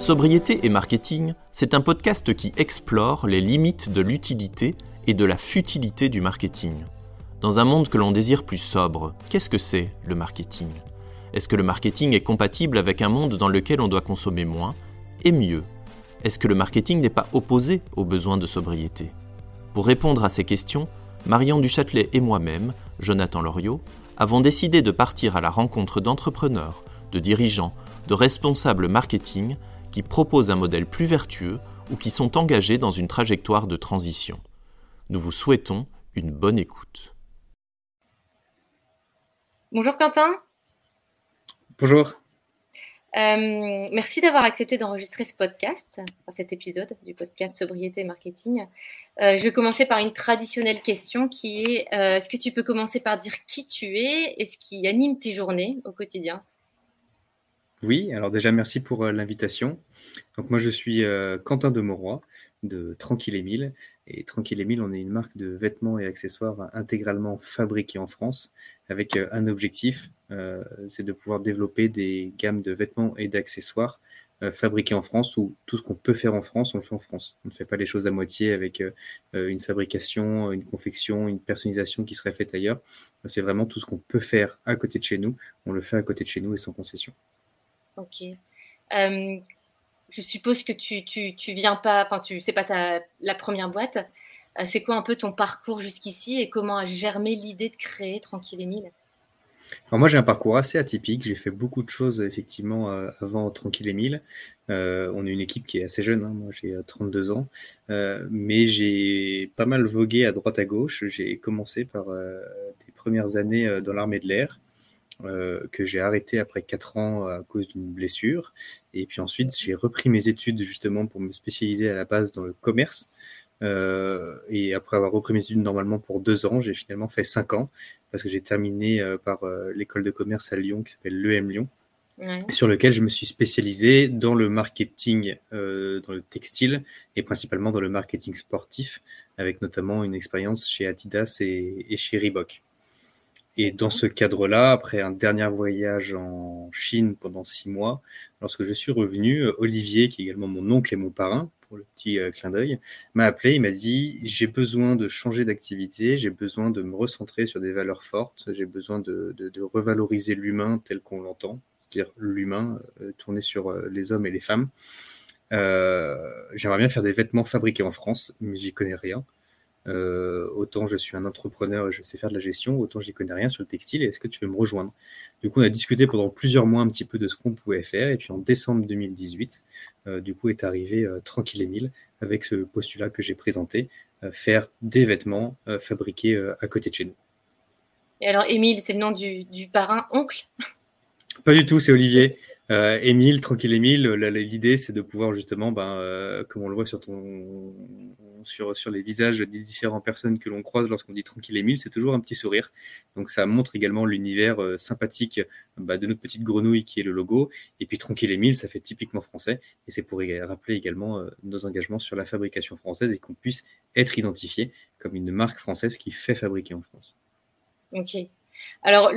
Sobriété et marketing, c'est un podcast qui explore les limites de l'utilité et de la futilité du marketing. Dans un monde que l'on désire plus sobre, qu'est-ce que c'est le marketing? Est-ce que le marketing est compatible avec un monde dans lequel on doit consommer moins et mieux? Est-ce que le marketing n'est pas opposé aux besoins de sobriété? Pour répondre à ces questions, Marion Duchâtelet et moi-même, Jonathan Loriot, avons décidé de partir à la rencontre d'entrepreneurs, de dirigeants, de responsables marketing qui proposent un modèle plus vertueux ou qui sont engagés dans une trajectoire de transition. Nous vous souhaitons une bonne écoute. Bonjour Quentin. Bonjour. Euh, merci d'avoir accepté d'enregistrer ce podcast, cet épisode du podcast Sobriété et Marketing. Euh, je vais commencer par une traditionnelle question qui est euh, est-ce que tu peux commencer par dire qui tu es et ce qui anime tes journées au quotidien? Oui, alors déjà merci pour euh, l'invitation. Donc moi je suis euh, Quentin de Mauroy de Tranquille Émile. Et Tranquille Émile, on est une marque de vêtements et accessoires intégralement fabriqués en France avec euh, un objectif, c'est de pouvoir développer des gammes de vêtements et d'accessoires fabriqués en France ou tout ce qu'on peut faire en France, on le fait en France. On ne fait pas les choses à moitié avec une fabrication, une confection, une personnalisation qui serait faite ailleurs. C'est vraiment tout ce qu'on peut faire à côté de chez nous, on le fait à côté de chez nous et sans concession. Ok. Euh, je suppose que tu, tu, viens pas, enfin, tu sais pas ta, la première boîte. Euh, c'est quoi un peu ton parcours jusqu'ici et comment a germé l'idée de créer Tranquille Émile? Alors moi j'ai un parcours assez atypique, j'ai fait beaucoup de choses effectivement euh, avant Tranquille Émile. on est une équipe qui est assez jeune, hein. moi j'ai 32 ans, mais j'ai pas mal vogué à droite à gauche. J'ai commencé par des premières années dans l'armée de l'air, euh, que j'ai arrêté après 4 ans à cause d'une blessure. Et puis ensuite, j'ai repris mes études justement pour me spécialiser à la base dans le commerce. Euh, et après avoir repris mes études normalement pour 2 ans, j'ai finalement fait 5 ans parce que j'ai terminé euh, par l'école de commerce à Lyon qui s'appelle l'EM Lyon. sur lequel je me suis spécialisé dans le marketing, dans le textile et principalement dans le marketing sportif, avec notamment une expérience chez Adidas et, et chez Reebok. Et dans ce cadre-là, après un dernier voyage en Chine pendant six mois, lorsque je suis revenu, euh, Olivier, qui est également mon oncle et mon parrain, pour le petit euh, clin d'œil, m'a appelé, il m'a dit, j'ai besoin de changer d'activité, j'ai besoin de me recentrer sur des valeurs fortes, j'ai besoin de, revaloriser l'humain tel qu'on l'entend, c'est-à-dire l'humain euh, tourné sur les hommes et les femmes. J'aimerais bien faire des vêtements fabriqués en France, mais j'y connais rien. Euh, autant je suis un entrepreneur et je sais faire de la gestion, autant j'y connais rien sur le textile. Est-ce que tu veux me rejoindre? Du coup, on a discuté pendant plusieurs mois un petit peu de ce qu'on pouvait faire. Et puis en décembre 2018, euh, du coup, est arrivé euh, Tranquille Émile avec ce postulat que j'ai présenté faire des vêtements fabriqués à côté de chez nous. Et alors, Émile, c'est le nom du parrain oncle Pas du tout, c'est Olivier. Euh, Émile, tranquille Émile, l'idée c'est de pouvoir justement, ben, euh, comme on le voit sur, sur les visages des différentes personnes que l'on croise lorsqu'on dit tranquille Émile, c'est toujours un petit sourire. Donc ça montre également l'univers euh, sympathique bah, de notre petite grenouille qui est le logo. Et puis tranquille Émile, ça fait typiquement français. Et c'est pour rappeler également nos engagements sur la fabrication française et qu'on puisse être identifié comme une marque française qui fait fabriquer en France. Ok. Alors,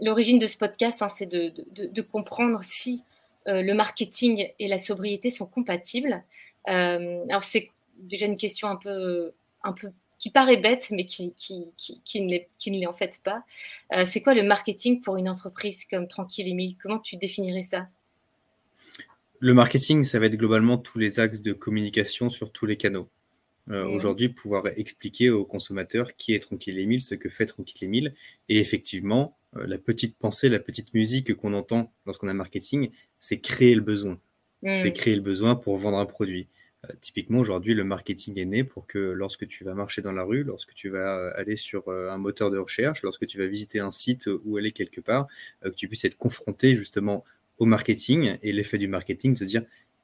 l'origine de ce podcast, hein, c'est de, comprendre si euh, le marketing et la sobriété sont compatibles. Euh, alors, c'est déjà une question un peu, qui paraît bête, mais qui, ne l'est en fait pas. Euh, c'est quoi le marketing pour une entreprise comme Tranquille Emile Comment tu définirais ça? Le marketing, ça va être globalement tous les axes de communication sur tous les canaux. Euh, aujourd'hui pouvoir expliquer aux consommateurs qui est Tranquille Émile, ce que fait Tranquille Émile. Et effectivement, euh, la petite pensée, la petite musique qu'on entend lorsqu'on a marketing, c'est créer le besoin. C'est mm. créer le besoin pour vendre un produit. Euh, typiquement, aujourd'hui, le marketing est né pour que lorsque tu vas marcher dans la rue, lorsque tu vas aller sur un moteur de recherche, lorsque tu vas visiter un site ou aller quelque part, que tu puisses être confronté justement au marketing et l'effet du marketing, de se dire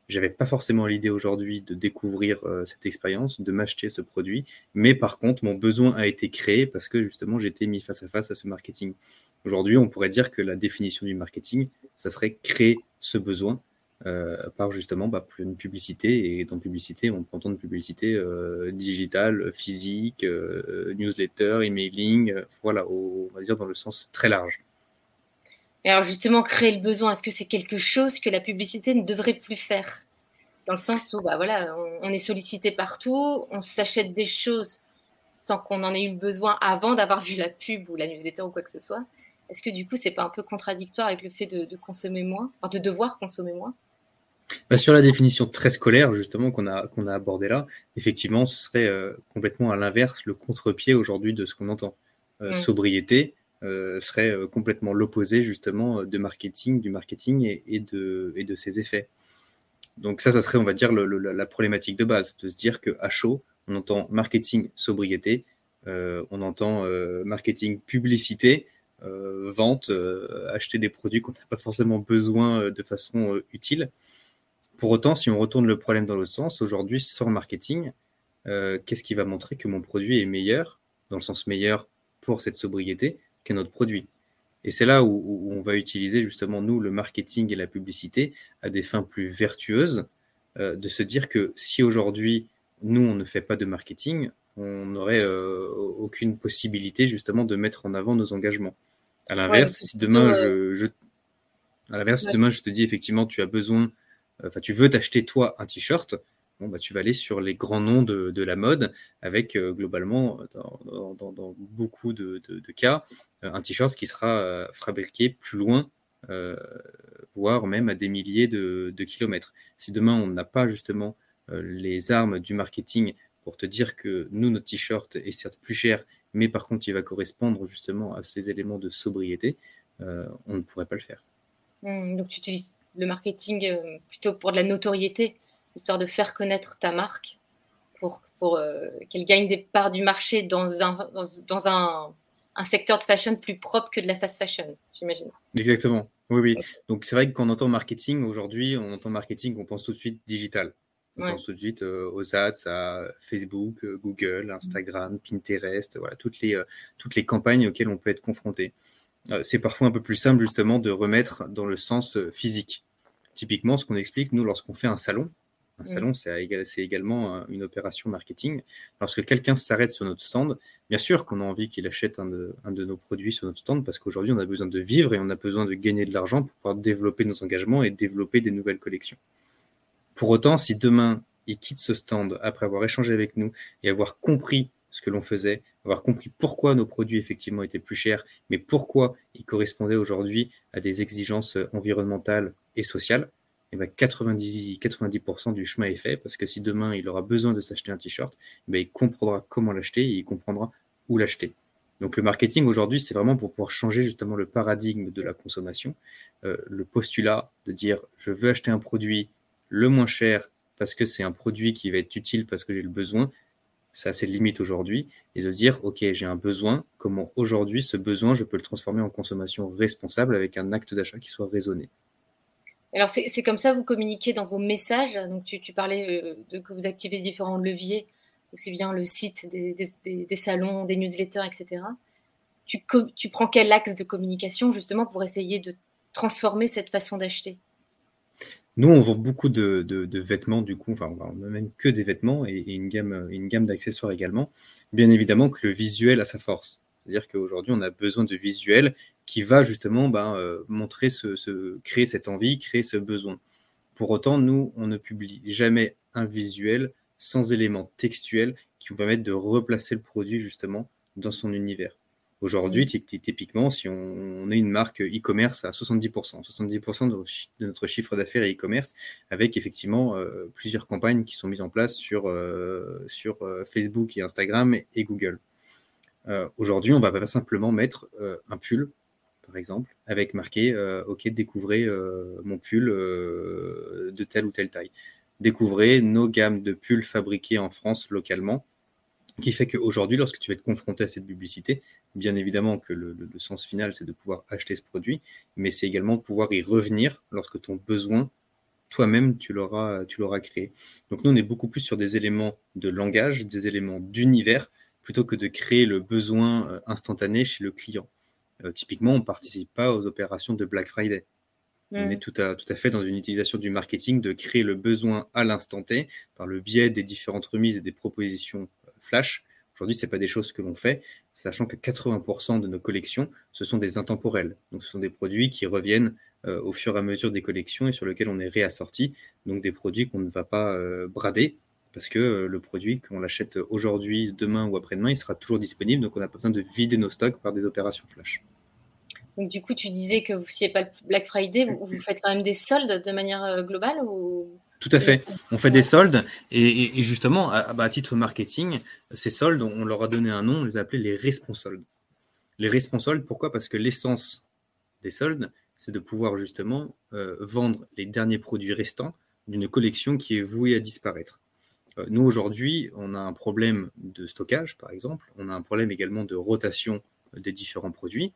j'avais pas forcément l'idée aujourd'hui de découvrir euh, cette expérience, de m'acheter ce produit, mais par contre, mon besoin a été créé parce que justement, été mis face à face à ce marketing. Aujourd'hui, on pourrait dire que la définition du marketing, ça serait créer ce besoin euh, par justement bah, une publicité. Et dans publicité, on peut entendre publicité euh, digitale, physique, newsletter, emailing, voilà, on va dire dans le sens très large. Alors justement, créer le besoin, est-ce que c'est quelque chose que la publicité ne devrait plus faire? Dans le sens où bah, voilà, on, est sollicité partout, on s'achète des choses sans qu'on en ait eu besoin avant d'avoir vu la pub ou la newsletter ou quoi que ce soit. Est-ce que du coup, c'est pas un peu contradictoire avec le fait de, consommer moins, enfin, de devoir consommer moins? Bah, Sur la définition très scolaire, justement, qu'on a, qu'on a abordé là, effectivement, ce serait euh, complètement à l'inverse, le contre-pied aujourd'hui de ce qu'on entend. Euh, mm. Sobriété, serait euh, complètement l'opposé justement de marketing, du marketing et, de, ses effets. Donc ça, ça serait, on va dire, la problématique de base, de se dire qu'à chaud, on entend marketing sobriété, euh, on entend marketing publicité, vente, acheter des produits qu'on n'a pas forcément besoin de façon utile. Pour autant, si on retourne le problème dans l'autre sens, aujourd'hui, sans marketing, qu'est-ce qui va montrer que mon produit est meilleur, dans le sens meilleur pour cette sobriété, qu'est notre produit. Et c'est là où, on va utiliser justement, nous, le marketing et la publicité à des fins plus vertueuses, euh, de se dire que si aujourd'hui, nous, on ne fait pas de marketing, on n'aurait euh, aucune possibilité justement de mettre en avant nos engagements. À l'inverse, si demain, euh, je, à l'inverse, demain, je te dis effectivement, tu as besoin, enfin, tu veux t'acheter toi un t-shirt, bah, tu vas aller sur les grands noms de, la mode, avec euh, globalement, dans, beaucoup de, cas, euh, un t-shirt qui sera euh, fabriqué plus loin, voire même à des milliers de, kilomètres. Si demain on n'a pas justement les armes du marketing pour te dire que nous, notre t-shirt est certes plus cher, mais par contre il va correspondre justement à ces éléments de sobriété, on ne pourrait pas le faire. Mmh, donc tu utilises le marketing plutôt pour de la notoriété? Histoire de faire connaître ta marque pour, pour euh, qu'elle gagne des parts du marché dans un, dans, un, un, secteur de fashion plus propre que de la fast fashion, j'imagine. Exactement. Oui, oui. Donc c'est vrai que quand on entend marketing, aujourd'hui, on entend marketing, on pense tout de suite digital. On pense tout de suite euh, aux ads, à Facebook, euh, Google, Instagram, Pinterest, voilà, toutes les, toutes les campagnes auxquelles on peut être confronté. c'est parfois un peu plus simple justement de remettre dans le sens physique. Typiquement, ce qu'on explique, nous, lorsqu'on fait un salon, un salon, c'est également une opération marketing. Lorsque quelqu'un s'arrête sur notre stand, bien sûr qu'on a envie qu'il achète un de, nos produits sur notre stand parce qu'aujourd'hui, on a besoin de vivre et on a besoin de gagner de l'argent pour pouvoir développer nos engagements et développer des nouvelles collections. Pour autant, si demain, il quitte ce stand après avoir échangé avec nous et avoir compris ce que l'on faisait, avoir compris pourquoi nos produits effectivement étaient plus chers, mais pourquoi ils correspondaient aujourd'hui à des exigences environnementales et sociales, et ben 90, 90% du chemin est fait parce que si demain il aura besoin de s'acheter un t-shirt, ben il comprendra comment l'acheter et il comprendra où l'acheter. Donc le marketing aujourd'hui, c'est vraiment pour pouvoir changer justement le paradigme de la consommation, euh, le postulat de dire je veux acheter un produit le moins cher parce que c'est un produit qui va être utile parce que j'ai le besoin, c'est assez limite aujourd'hui, et de dire ok j'ai un besoin, comment aujourd'hui ce besoin je peux le transformer en consommation responsable avec un acte d'achat qui soit raisonné. Alors, c'est comme ça, vous communiquez dans vos messages. Donc, tu, parlais euh, de que vous activez différents leviers, aussi bien le site, des, salons, des newsletters, etc. Tu, tu, prends quel axe de communication, justement, pour essayer de transformer cette façon d'acheter? Nous, on vend beaucoup de, vêtements, du coup, enfin, on n'a même que des vêtements et, une gamme, une gamme d'accessoires également. Bien évidemment que le visuel a sa force. C'est-à-dire qu'aujourd'hui, on a besoin de visuels qui va justement ben, euh, montrer ce, créer cette envie, créer ce besoin. Pour autant, nous, on ne publie jamais un visuel sans éléments textuels qui vont permettre de replacer le produit justement dans son univers. Aujourd'hui, mmh. typiquement, si on, est une marque e-commerce à 70%, 70% de, notre chiffre d'affaires est e-commerce, avec effectivement euh, plusieurs campagnes qui sont mises en place sur, euh, sur Facebook et Instagram et, Google. Aujourd'hui, on va pas simplement mettre un pull exemple, avec marqué euh, OK, découvrez euh, mon pull euh, de telle ou telle taille. Découvrez nos gammes de pulls fabriqués en France localement, qui fait qu'aujourd'hui, lorsque tu vas être confronté à cette publicité, bien évidemment que le, sens final, c'est de pouvoir acheter ce produit, mais c'est également pouvoir y revenir lorsque ton besoin, toi-même, tu l'auras, tu l'auras créé. Donc nous, on est beaucoup plus sur des éléments de langage, des éléments d'univers, plutôt que de créer le besoin instantané chez le client. Euh, typiquement, on ne participe pas aux opérations de Black Friday. On est tout à, tout à fait dans une utilisation du marketing de créer le besoin à l'instant T par le biais des différentes remises et des propositions euh, flash Aujourd'hui, ce n'est pas des choses que l'on fait, sachant que 80% de nos collections, ce sont des intemporels. Donc, ce sont des produits qui reviennent euh, au fur et à mesure des collections et sur lesquels on est réassorti. Donc, des produits qu'on ne va pas euh, brader, parce que euh, le produit, qu'on l'achète aujourd'hui, demain ou après-demain, il sera toujours disponible. Donc, on n'a pas besoin de vider nos stocks par des opérations flash. Donc, du coup, tu disais que s'il n'y a pas le Black Friday, vous, faites quand même des soldes de manière globale ou... Tout à fait. On fait des soldes et, justement, à, titre marketing, ces soldes, on leur a donné un nom, on les a appelés les responsoldes. Les responsoldes, pourquoi? Parce que l'essence des soldes, c'est de pouvoir justement euh, vendre les derniers produits restants d'une collection qui est vouée à disparaître. Euh, nous, aujourd'hui, on a un problème de stockage, par exemple. On a un problème également de rotation des différents produits.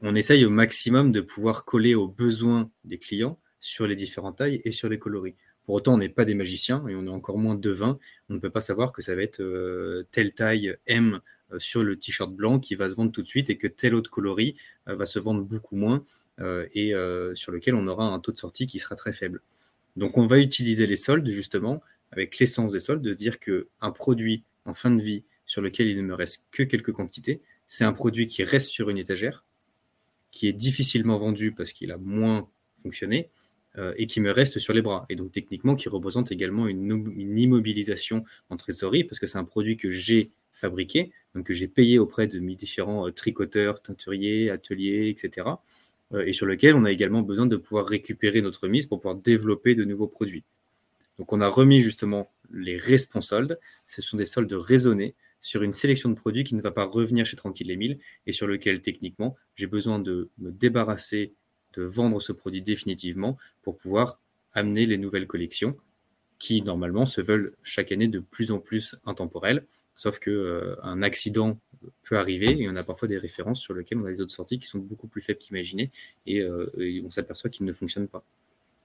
On essaye au maximum de pouvoir coller aux besoins des clients sur les différentes tailles et sur les coloris. Pour autant, on n'est pas des magiciens et on est encore moins devins. On ne peut pas savoir que ça va être euh, telle taille M euh, sur le t-shirt blanc qui va se vendre tout de suite et que tel autre coloris euh, va se vendre beaucoup moins et sur lequel on aura un taux de sortie qui sera très faible. Donc on va utiliser les soldes justement avec l'essence des soldes de se dire qu'un produit en fin de vie sur lequel il ne me reste que quelques quantités, c'est un produit qui reste sur une étagère, qui est difficilement vendu parce qu'il a moins fonctionné, euh, et qui me reste sur les bras. Et donc techniquement qui représente également une, immobilisation en trésorerie parce que c'est un produit que j'ai fabriqué, donc que j'ai payé auprès de mes différents euh, tricoteurs, teinturiers, ateliers, etc. Euh, et sur lequel on a également besoin de pouvoir récupérer notre mise pour pouvoir développer de nouveaux produits. Donc on a remis justement les responsoldes, ce sont des soldes raisonnés sur une sélection de produits qui ne va pas revenir chez Tranquille les et sur lequel techniquement j'ai besoin de me débarrasser de vendre ce produit définitivement pour pouvoir amener les nouvelles collections qui normalement se veulent chaque année de plus en plus intemporelles. Sauf que euh, un accident peut arriver et on a parfois des références sur lesquelles on a des autres sorties qui sont beaucoup plus faibles qu'imaginées et, euh, on s'aperçoit qu'ils ne fonctionnent pas.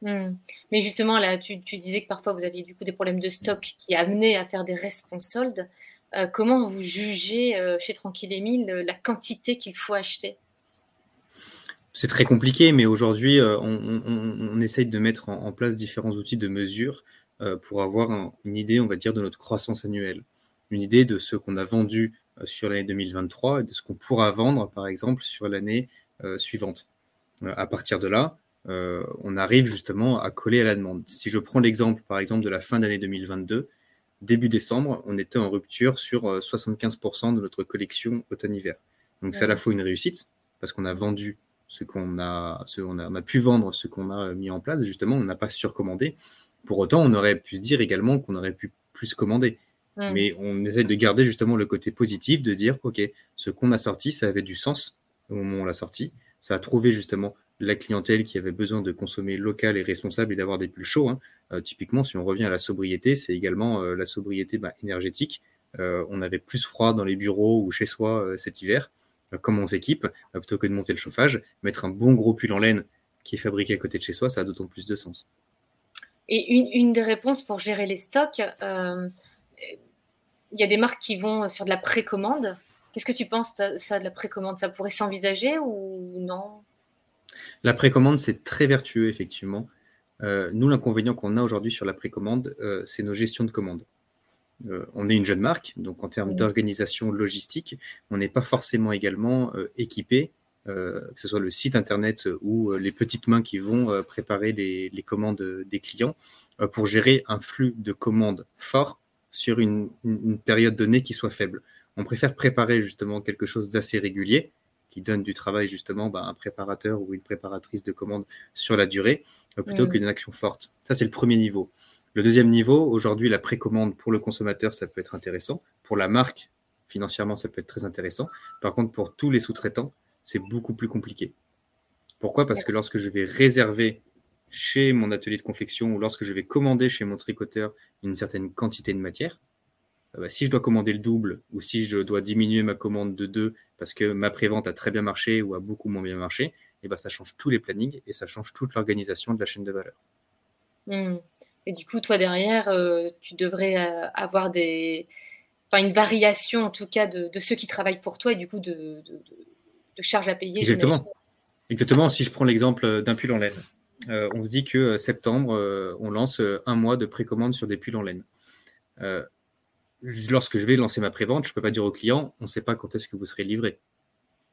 Hmm. Mais justement, là, tu, disais que parfois vous aviez du coup des problèmes de stock qui amenaient à faire des responsoldes. Euh, comment vous jugez chez Tranquille Émile la quantité qu'il faut acheter? C'est très compliqué, mais aujourd'hui, euh, on, essaye de mettre en, place différents outils de mesure euh, pour avoir une idée, on va dire, de notre croissance annuelle. Une idée de ce qu'on a vendu euh, sur l'année 2023 et de ce qu'on pourra vendre, par exemple, sur l'année suivante. à partir de là, on arrive justement à coller à la demande. Si je prends l'exemple, par exemple, de la fin d'année 2022, début décembre, on était en rupture sur 75% de notre collection automne-hiver. Donc c'est à la fois une réussite, parce qu'on a vendu ce qu'on a, ce, on a, on a, pu vendre, ce qu'on a mis en place, justement, on n'a pas surcommandé. Pour autant, on aurait pu se dire également qu'on aurait pu plus commander. Mm. Mais on essaie de garder justement le côté positif, de dire, OK, ce qu'on a sorti, ça avait du sens au moment où on l'a sorti. Ça a trouvé justement la clientèle qui avait besoin de consommer local et responsable et d'avoir des pulls chauds. Hein. Euh, typiquement, si on revient à la sobriété, c'est également euh, la sobriété bah, énergétique. Euh, on avait plus froid dans les bureaux ou chez soi cet hiver. Comment on s'équipe, plutôt que de monter le chauffage, mettre un bon gros pull en laine qui est fabriqué à côté de chez soi, ça a d'autant plus de sens. Et une, des réponses pour gérer les stocks, il y a des marques qui vont sur de la précommande. Qu'est-ce que tu penses ça de la précommande? Ça pourrait s'envisager ou non? La précommande, c'est très vertueux, effectivement. nous, l'inconvénient qu'on a aujourd'hui sur la précommande, c'est nos gestions de commandes. Euh, on est une jeune marque, donc en termes d'organisation logistique, on n'est pas forcément également euh, équipé, euh, que ce soit le site internet ou les petites mains qui vont préparer les, commandes des clients, pour gérer un flux de commandes fort sur une, période donnée qui soit faible. On préfère préparer justement quelque chose d'assez régulier, qui donne du travail justement à bah, un préparateur ou une préparatrice de commandes sur la durée, plutôt qu'une action forte. Ça, c'est le premier niveau. Le deuxième niveau, aujourd'hui, la précommande pour le consommateur, ça peut être intéressant. Pour la marque, financièrement, ça peut être très intéressant. Par contre, pour tous les sous-traitants, c'est beaucoup plus compliqué. Pourquoi? Parce que lorsque je vais réserver chez mon atelier de confection ou lorsque je vais commander chez mon tricoteur une certaine quantité de matière, euh, bah, si je dois commander le double ou si je dois diminuer ma commande de deux parce que ma prévente a très bien marché ou a beaucoup moins bien marché, eh ben, ça change tous les plannings et ça change toute l'organisation de la chaîne de valeur. Mmh. Et du coup, toi, derrière, euh, tu devrais euh, avoir des, enfin, une variation, en tout cas, de, ceux qui travaillent pour toi et du coup, de, charges à payer. Exactement. Exactement. Si je prends l'exemple d'un pull en laine, euh, on se dit que septembre, on lance un mois de précommande sur des pulls en laine. Lorsque je vais lancer ma prévente, je ne peux pas dire au client, on ne sait pas quand est-ce que vous serez livré.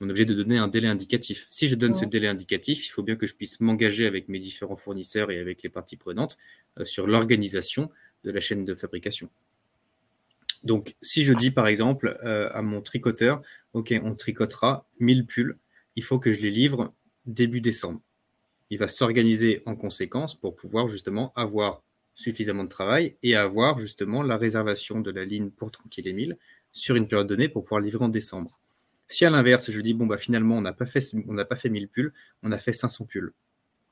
On est obligé de donner un délai indicatif. Si je donne ce délai indicatif, il faut bien que je puisse m'engager avec mes différents fournisseurs et avec les parties prenantes euh, sur l'organisation de la chaîne de fabrication. Donc, si je dis par exemple euh, à mon tricoteur, OK, on tricotera 1000 pulls, il faut que je les livre début décembre. Il va s'organiser en conséquence pour pouvoir justement avoir suffisamment de travail et avoir justement la réservation de la ligne pour Tranquille et 1000 sur une période donnée pour pouvoir livrer en décembre. Si à l'inverse, je dis, bon, bah, finalement, on n'a pas, fait, pas fait 1000 pulls, on a fait 500 pulls,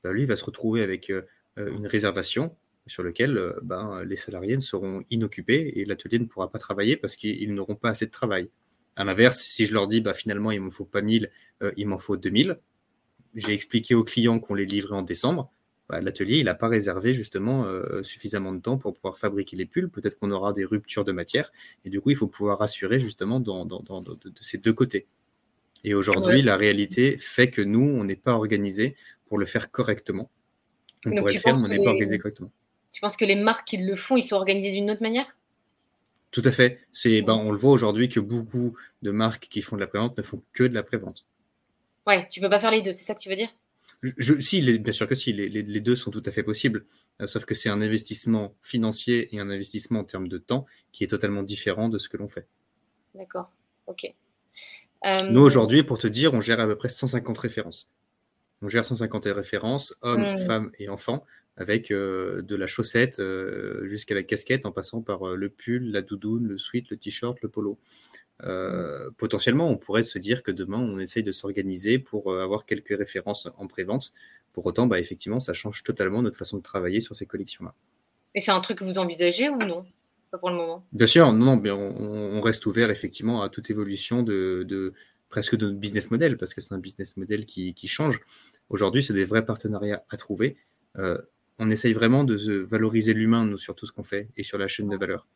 bah, lui, il va se retrouver avec euh, une réservation sur lequel euh, ben, les salariés seront inoccupés et l'atelier ne pourra pas travailler parce qu'ils n'auront pas assez de travail. À l'inverse, si je leur dis bah, finalement il ne m'en faut pas 1000, euh, il m'en faut 2000, j'ai expliqué aux clients qu'on les livrait en décembre, bah, l'atelier il n'a pas réservé justement euh, suffisamment de temps pour pouvoir fabriquer les pulls. Peut-être qu'on aura des ruptures de matière et du coup il faut pouvoir assurer justement dans, de, ces deux côtés. Et aujourd'hui, la réalité fait que nous, on n'est pas organisé pour le faire correctement. On pourrait le faire, mais on n'est pas organisé correctement. Tu penses que les marques qui le font, ils sont organisés d'une autre manière? Tout à fait. C'est, ben, on le voit aujourd'hui que beaucoup de marques qui font de la prévente ne font que de la prévente. Ouais, tu peux pas faire les deux, c'est ça que tu veux dire? Je, si, bien sûr que si, les, deux sont tout à fait possibles, euh, sauf que c'est un investissement financier et un investissement en termes de temps qui est totalement différent de ce que l'on fait. D'accord, ok. Euh, Nous, aujourd'hui, pour te dire, on gère à peu près 150 références. On gère 150 références, hommes, hmm. femmes et enfants, avec euh, de la chaussette euh, jusqu'à la casquette, en passant par euh, le pull, la doudoune, le sweat, le t-shirt, le polo. Potentiellement, on pourrait se dire que demain, on essaye de s'organiser pour avoir quelques références en prévente. Pour autant, bah, effectivement, ça change totalement notre façon de travailler sur ces collections-là. Et c'est un truc que vous envisagez ou non? Pas pour le moment. Bien sûr, non, bien, on, reste ouvert effectivement à toute évolution de, presque de notre business model, parce que c'est un business model qui, change. Aujourd'hui, c'est des vrais partenariats à trouver on essaye vraiment de valoriser l'humain, nous, sur tout ce qu'on fait et sur la chaîne de valeur.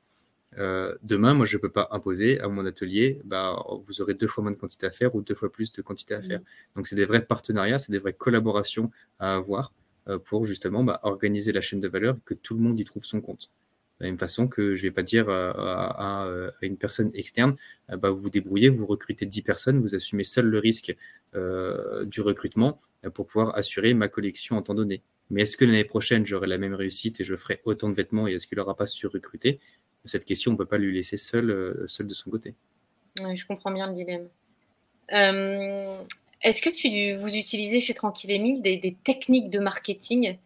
Euh, demain, moi, je ne peux pas imposer à mon atelier, bah, vous aurez deux fois moins de quantité à faire ou deux fois plus de quantité à faire. Mm. Donc, c'est des vrais partenariats, c'est des vraies collaborations à avoir euh, pour justement bah, organiser la chaîne de valeur, que tout le monde y trouve son compte. De la même façon que je ne vais pas dire à, une personne externe, euh, bah, vous vous débrouillez, vous recrutez 10 personnes, vous assumez seul le risque du recrutement pour pouvoir assurer ma collection en temps donné. Mais est-ce que l'année prochaine, j'aurai la même réussite et je ferai autant de vêtements et est-ce qu'il n'aura pas surrecruté Cette question, on ne peut pas lui laisser seul, euh, seul de son côté. je comprends bien le dilemme. Euh, est-ce que tu, vous utilisez chez Tranquille Emile des, techniques de marketing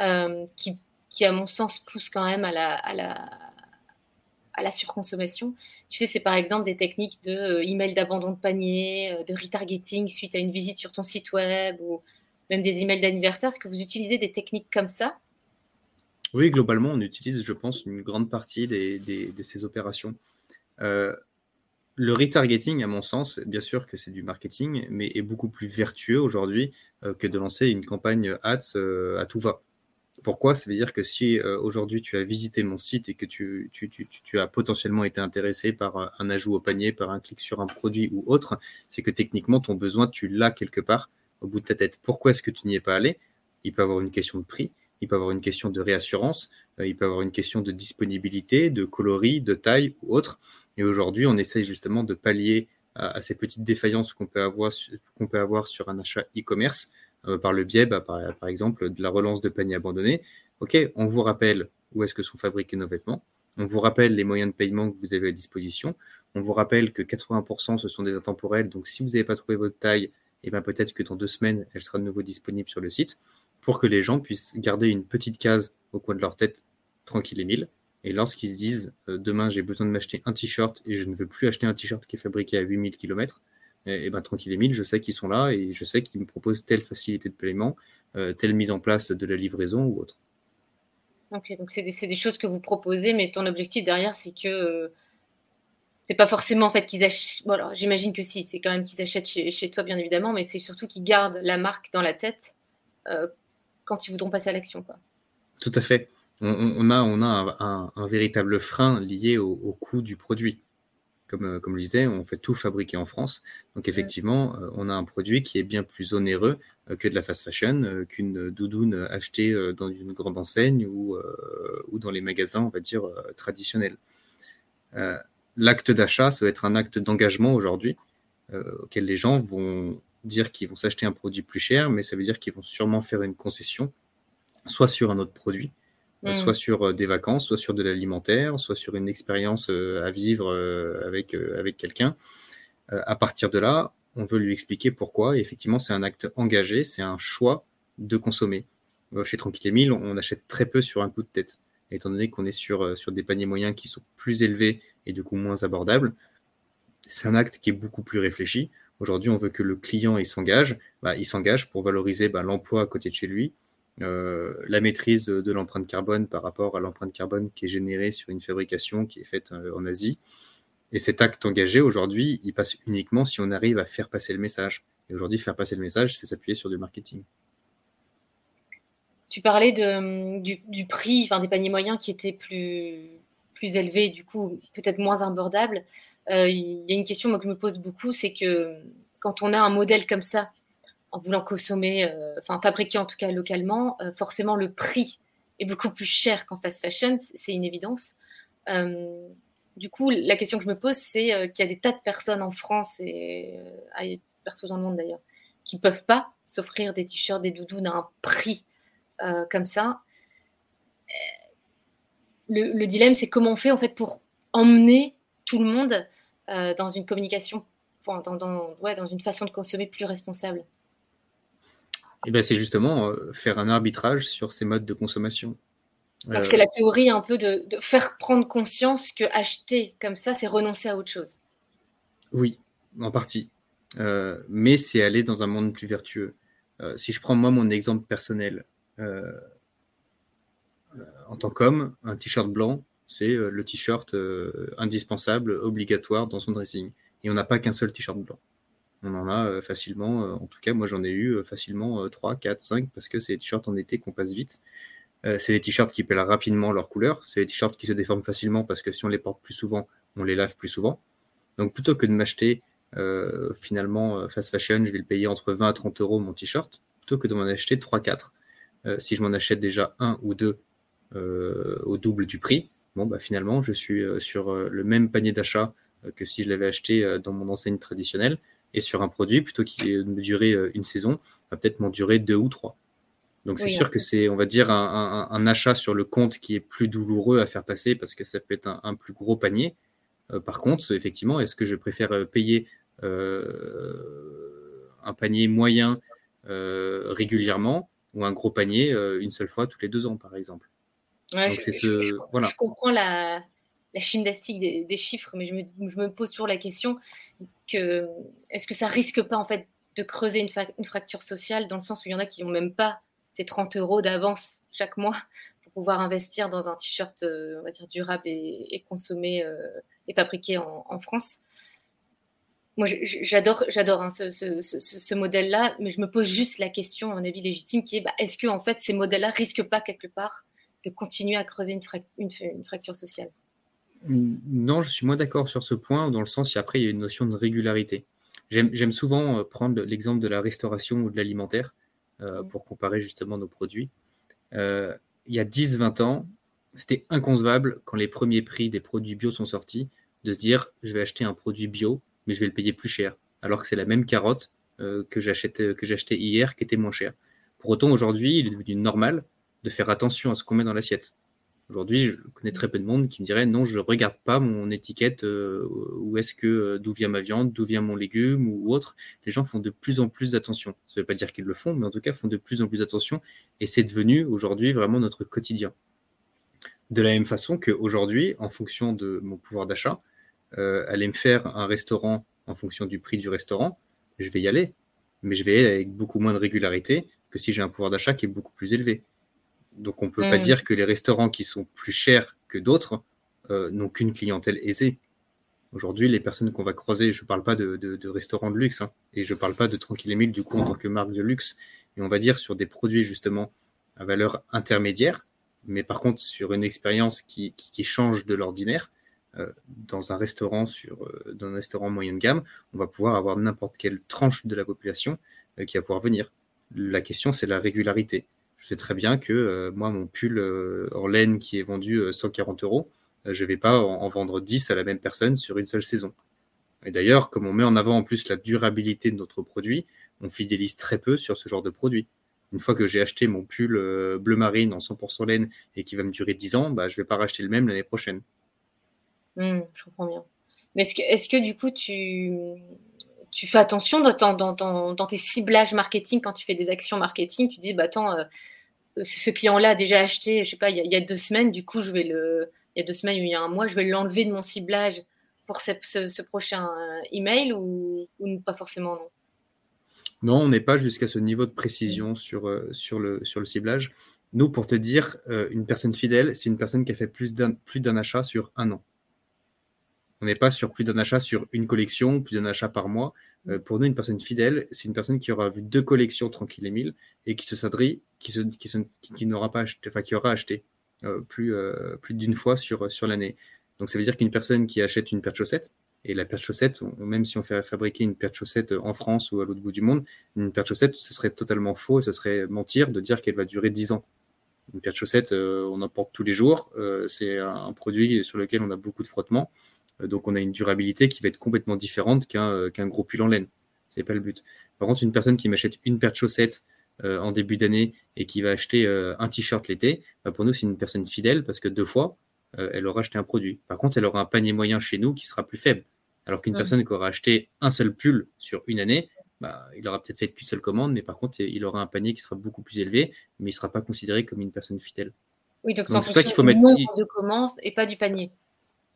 euh, qui, à mon sens, poussent quand même à la surconsommation? Tu sais, c'est par exemple des techniques de email d'abandon de panier, de retargeting suite à une visite sur ton site web ou même des emails d'anniversaire Est-ce que vous utilisez des techniques comme ça Oui, globalement, on utilise, je pense, une grande partie de ces opérations. Euh, le retargeting, à mon sens, bien sûr que c'est du marketing, mais est beaucoup plus vertueux aujourd'hui euh, que de lancer une campagne ads euh, à tout va. Pourquoi? Ça veut dire que si aujourd'hui tu as visité mon site et que tu, as potentiellement été intéressé par un ajout au panier, par un clic sur un produit ou autre, c'est que techniquement ton besoin, tu l'as quelque part au bout de ta tête. Pourquoi est-ce que tu n'y es pas allé? Il peut avoir une question de prix, il peut avoir une question de réassurance, euh, il peut avoir une question de disponibilité, de coloris, de taille ou autre. Et aujourd'hui, on essaye justement de pallier à, ces petites défaillances qu'on peut avoir, sur un achat e-commerce euh, par le biais, bah, par, exemple, de la relance de panier abandonné. OK, on vous rappelle où est-ce que sont fabriqués nos vêtements. On vous rappelle les moyens de paiement que vous avez à disposition. On vous rappelle que 80% ce sont des intemporels. Donc, si vous n'avez pas trouvé votre taille, et bien peut-être que dans deux semaines, elle sera de nouveau disponible sur le site pour que les gens puissent garder une petite case au coin de leur tête, tranquille et mille. Et lorsqu'ils se disent euh, demain j'ai besoin de m'acheter un t-shirt et je ne veux plus acheter un t-shirt qui est fabriqué à 8000 km, et, ben tranquille et mille, je sais qu'ils sont là et je sais qu'ils me proposent telle facilité de paiement, euh, telle mise en place de la livraison ou autre. Ok, donc c'est des, des, choses que vous proposez, mais ton objectif derrière, c'est que euh, c'est pas forcément en fait qu'ils achètent. Bon, alors j'imagine que si, c'est quand même qu'ils achètent chez, toi, bien évidemment, mais c'est surtout qu'ils gardent la marque dans la tête euh, quand ils voudront passer à l'action. Tout à fait. On, a, on a un, véritable frein lié au, coût du produit. Comme, euh, comme je disais, on fait tout fabriquer en France. Donc effectivement, euh, on a un produit qui est bien plus onéreux que de la fast fashion, qu'une doudoune achetée dans une grande enseigne ou, ou dans les magasins, on va dire, traditionnels. l'acte d'achat, ça va être un acte d'engagement aujourd'hui, auquel les gens vont dire qu'ils vont s'acheter un produit plus cher, mais ça veut dire qu'ils vont sûrement faire une concession, soit sur un autre produit, mm. soit sur des vacances, soit sur de l'alimentaire, soit sur une expérience à vivre avec, avec quelqu'un. à partir de là, on veut lui expliquer pourquoi. Et effectivement, c'est un acte engagé, c'est un choix de consommer. Euh, chez Tranquille Emile, on achète très peu sur un coup de tête. étant donné qu'on est sur, euh, sur des paniers moyens qui sont plus élevés et du coup moins abordables, c'est un acte qui est beaucoup plus réfléchi. Aujourd'hui, on veut que le client s'engage. Bah, il s'engage pour valoriser bah, l'emploi à côté de chez lui, euh, la maîtrise de, l'empreinte carbone par rapport à l'empreinte carbone qui est générée sur une fabrication qui est faite en Asie. Et cet acte engagé, aujourd'hui, il passe uniquement si on arrive à faire passer le message. Et aujourd'hui, faire passer le message, c'est s'appuyer sur du marketing. Tu parlais du, prix, enfin, des paniers moyens qui étaient plus, plus élevés, du coup, peut-être moins abordables. Euh, il y a une question que je me pose beaucoup, c'est que quand on a un modèle comme ça, en voulant consommer, euh, enfin fabriquer en tout cas localement, euh, forcément le prix est beaucoup plus cher qu'en fast fashion, c'est une évidence du coup, la question que je me pose, c'est euh, qu'il y a des tas de personnes en France et euh, partout dans le monde d'ailleurs, qui ne peuvent pas s'offrir des t-shirts, des doudous à un prix euh, comme ça. Le, dilemme, c'est comment on fait en fait pour emmener tout le monde dans une communication, dans, dans, une façon de consommer plus responsable. Eh ben, c'est justement faire un arbitrage sur ces modes de consommation. Donc c'est la théorie un peu de, faire prendre conscience que acheter comme ça, c'est renoncer à autre chose. Oui, en partie. Euh, mais c'est aller dans un monde plus vertueux. Euh, si je prends moi mon exemple personnel, euh, en tant qu'homme, un t-shirt blanc, c'est le t-shirt indispensable, obligatoire dans son dressing. Et on n'a pas qu'un seul t-shirt blanc. On en a facilement, en tout cas moi j'en ai eu facilement 3, 4, 5, parce que c'est des t-shirts en été qu'on passe vite. Euh, c'est des t-shirts qui pèlent rapidement leur couleur. C'est des t-shirts qui se déforment facilement parce que si on les porte plus souvent, on les lave plus souvent. Donc plutôt que de m'acheter euh, finalement euh, fast fashion, je vais le payer entre 20 à 30 euros mon t-shirt, plutôt que de m'en acheter 3-4. si je m'en achète déjà un ou deux au double du prix, bon bah finalement je suis sur le même panier d'achat que si je l'avais acheté dans mon enseigne traditionnelle et sur un produit plutôt qui me durer une saison, va peut-être m'en durer deux ou trois. Donc c'est sûr que c'est, on va dire, un, achat sur le compte qui est plus douloureux à faire passer parce que ça peut être un, plus gros panier. Euh, par contre, effectivement, est-ce que je préfère euh, payer euh, un panier moyen régulièrement ou un gros panier une seule fois tous les deux ans, par exemple? Donc, je, ce, voilà. je, comprends la, la gymnastique des, chiffres, mais je me, je me, pose toujours la question que est-ce que ça risque pas en fait de creuser une, une, fracture sociale dans le sens où il y en a qui n'ont même pas c'est 30 euros d'avance chaque mois pour pouvoir investir dans un t-shirt, euh, on va dire, durable et, consommé euh, et fabriqué en, France? Moi, j'adore, j'adore hein, ce, modèle-là, mais je me pose juste la question, à mon avis légitime, qui est bah, est-ce que en fait ces modèles-là risquent pas quelque part de continuer à creuser une, une, fracture sociale Non, je suis moins d'accord sur ce point, dans le sens où après il y a une notion de régularité. J'aime souvent euh, prendre l'exemple de la restauration ou de l'alimentaire. Euh, pour comparer justement nos produits. Euh, il y a 10-20 ans, c'était inconcevable quand les premiers prix des produits bio sont sortis de se dire je vais acheter un produit bio, mais je vais le payer plus cher, alors que c'est la même carotte euh, que j'achetais hier qui était moins chère. Pour autant, aujourd'hui, il est devenu normal de faire attention à ce qu'on met dans l'assiette. Aujourd'hui, je connais très peu de monde qui me dirait non, je ne regarde pas mon étiquette, euh, où est-ce que, euh, d'où vient ma viande, d'où vient mon légume ou autre. Les gens font de plus en plus attention. Ça ne veut pas dire qu'ils le font, mais en tout cas, font de plus en plus attention. Et c'est devenu aujourd'hui vraiment notre quotidien. De la même façon qu'aujourd'hui, en fonction de mon pouvoir d'achat, euh, aller me faire un restaurant en fonction du prix du restaurant, je vais y aller. Mais je vais y aller avec beaucoup moins de régularité que si j'ai un pouvoir d'achat qui est beaucoup plus élevé. Donc on ne peut pas mm. dire que les restaurants qui sont plus chers que d'autres euh, n'ont qu'une clientèle aisée. Aujourd'hui, les personnes qu'on va croiser, je ne parle pas de, restaurants de luxe, hein, et je ne parle pas de Tranquille Emile du coup en tant que marque de luxe, mais on va dire sur des produits justement à valeur intermédiaire, mais par contre sur une expérience qui, change de l'ordinaire. Euh, dans un restaurant sur euh, dans un restaurant moyen de gamme, on va pouvoir avoir n'importe quelle tranche de la population qui va pouvoir venir. La question, c'est la régularité. Je sais très bien que euh, moi, mon pull euh, en laine qui est vendu 140 euh, euros, je ne vais pas en, vendre 10 à la même personne sur une seule saison. Et d'ailleurs, comme on met en avant en plus la durabilité de notre produit, on fidélise très peu sur ce genre de produit. Une fois que j'ai acheté mon pull euh, bleu marine en 100% laine et qui va me durer 10 ans, bah, je ne vais pas racheter le même l'année prochaine. Mmh, je comprends bien. Mais est-ce que, du coup, tu, fais attention dans, tes ciblages marketing quand tu fais des actions marketing? Tu dis, bah, attends, euh, ce client-là a déjà acheté, je sais pas, il y, a, deux semaines, du coup, je vais le. Il y a deux semaines ou il y a un mois, je vais l'enlever de mon ciblage pour ce, prochain email ou, ou pas forcément non? Non, on n'est pas jusqu'à ce niveau de précision sur, euh, sur, le, sur le ciblage. Nous, pour te dire, euh, une personne fidèle, c'est une personne qui a fait plus d'un, plus d'un achat sur un an. On n'est pas sur plus d'un achat sur une collection, plus d'un achat par mois. Euh, pour nous, une personne fidèle, c'est une personne qui aura vu deux collections tranquille et mille et qui se s'adrie, qui, n'aura pas acheté, enfin, qui aura acheté plus, plus d'une fois sur, l'année. Donc, ça veut dire qu'une personne qui achète une paire de chaussettes, et la paire de chaussettes, même si on fait fabriquer une paire de chaussettes en France ou à l'autre bout du monde, une paire de chaussettes, ce serait totalement faux et ce serait mentir de dire qu'elle va durer 10 ans. Une paire de chaussettes, euh, on en porte tous les jours. Euh, c'est un, produit sur lequel on a beaucoup de frottement. Euh, donc on a une durabilité qui va être complètement différente qu'un gros pull en laine. C'est pas le but. Par contre, une personne qui m'achète une paire de chaussettes en début d'année et qui va acheter un t-shirt l'été, bah, pour nous, c'est une personne fidèle parce que deux fois, elle aura acheté un produit. Par contre, elle aura un panier moyen chez nous qui sera plus faible. Alors qu'une personne qui aura acheté un seul pull sur une année, bah, il aura peut-être fait qu'une seule commande, mais par contre, il aura un panier qui sera beaucoup plus élevé, mais il ne sera pas considéré comme une personne fidèle. Oui, donc, c'est pour ça qu'il faut mettre nombre de commandes et pas du panier.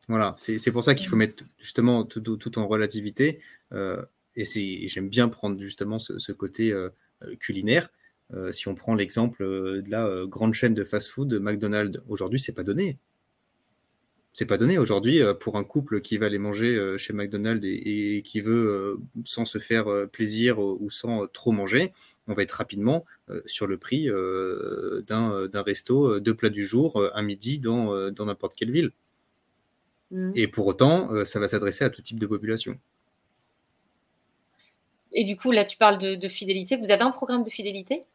Voilà, c'est pour ça qu'il faut mettre justement tout, en relativité. Euh, et j'aime bien prendre justement ce, côté euh, culinaire. Euh, si on prend l'exemple de la grande chaîne de fast-food, McDonald's, aujourd'hui, c'est pas donné c'est pas donné aujourd'hui pour un couple qui va aller manger chez McDonald's et, qui veut, sans se faire plaisir ou sans trop manger, on va être rapidement sur le prix d'un resto, deux plats du jour, un midi dans n'importe quelle ville. Mmh. Et pour autant, ça va s'adresser à tout type de population. Et du coup, là, tu parles de fidélité. Vous avez un programme de fidélité?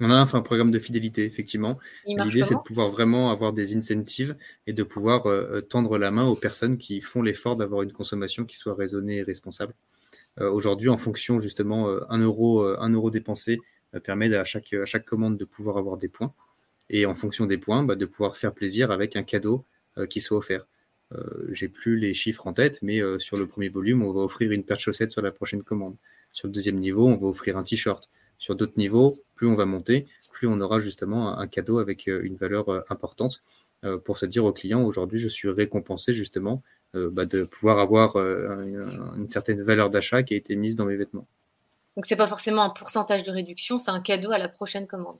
On a un, programme de fidélité, effectivement. L'idée, c'est de pouvoir vraiment avoir des incentives et de pouvoir euh, euh, tendre la main aux personnes qui font l'effort d'avoir une consommation qui soit raisonnée et responsable. Euh, aujourd'hui, en fonction, justement, un euro, un euro dépensé permet à chaque, à chaque commande de pouvoir avoir des points. Et en fonction des points, bah, de pouvoir faire plaisir avec un cadeau qui soit offert. J'ai plus les chiffres en tête, mais sur le premier volume, on va offrir une paire de chaussettes sur la prochaine commande. Sur le deuxième niveau, on va offrir un t-shirt. Sur d'autres niveaux, plus on va monter, plus on aura justement un cadeau avec euh, une valeur euh, importante euh, pour se dire au client aujourd'hui je suis récompensé justement bah, de pouvoir avoir une certaine valeur d'achat qui a été mise dans mes vêtements. Donc c'est pas forcément un pourcentage de réduction, c'est un cadeau à la prochaine commande.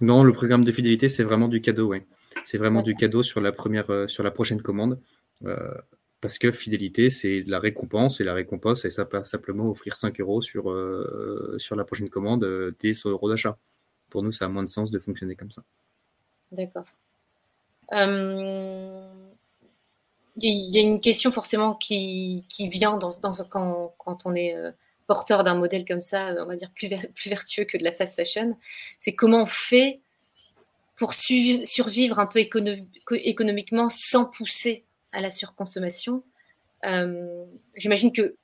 Non, le programme de fidélité c'est vraiment du cadeau, oui. C'est vraiment du cadeau sur la première, sur la prochaine commande parce que fidélité, c'est de la récompense, et la récompense, c'est ça pas simplement offrir 5 euros sur, euh, sur la prochaine commande euh, des 100 euros d'achat. Pour nous, ça a moins de sens de fonctionner comme ça. D'accord. Euh, il y, a une question forcément qui, vient dans, quand, on est porteur d'un modèle comme ça, on va dire plus, plus vertueux que de la fast fashion, c'est comment on fait pour survivre un peu économiquement sans pousser à la surconsommation. Euh, j'imagine que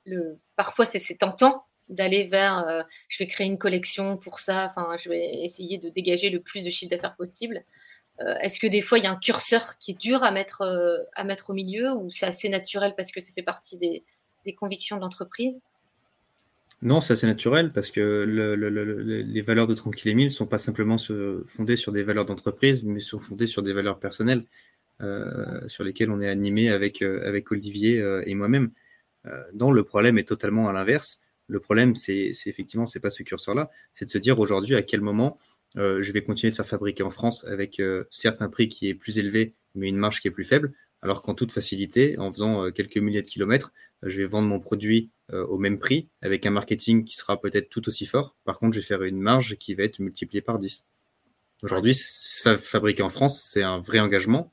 parfois c'est tentant d'aller vers euh, je vais créer une collection pour ça, enfin je vais essayer de dégager le plus de chiffre d'affaires possible. Euh, est-ce que des fois il y a un curseur qui est dur à mettre, à mettre au milieu ou c'est assez naturel parce que ça fait partie des, des convictions de l'entreprise? Non, c'est assez naturel parce que les valeurs de Tranquille Emile ne sont pas simplement fondées sur des valeurs d'entreprise, mais sont fondées sur des valeurs personnelles. Euh, sur lesquels on est animé avec, euh, Olivier euh, et moi-même. non, le problème est totalement à l'inverse. Le problème, c'est effectivement, c'est pas ce curseur-là, c'est de se dire aujourd'hui à quel moment je vais continuer de faire fabriquer en France avec certes un prix qui est plus élevé, mais une marge qui est plus faible, alors qu'en toute facilité, en faisant quelques milliers de kilomètres, je vais vendre mon produit au même prix, avec un marketing qui sera peut-être tout aussi fort. Par contre, je vais faire une marge qui va être multipliée par 10. Aujourd'hui, fabriquer en France, c'est un vrai engagement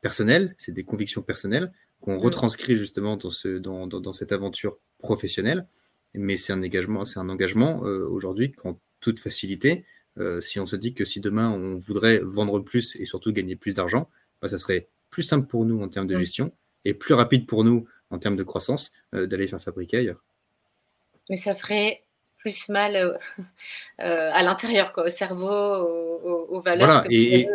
personnel, c'est des convictions personnelles qu'on mm. retranscrit justement dans, ce, dans, dans, cette aventure professionnelle. Mais c'est un engagement, c'est un engagement euh, aujourd'hui qu'en toute facilité, euh, si on se dit que si demain on voudrait vendre plus et surtout gagner plus d'argent, bah, ça serait plus simple pour nous en termes de gestion et plus rapide pour nous en termes de croissance d'aller faire fabriquer ailleurs. Mais ça ferait plus mal euh, euh, à l'intérieur, au cerveau, aux, valeurs. Voilà, et,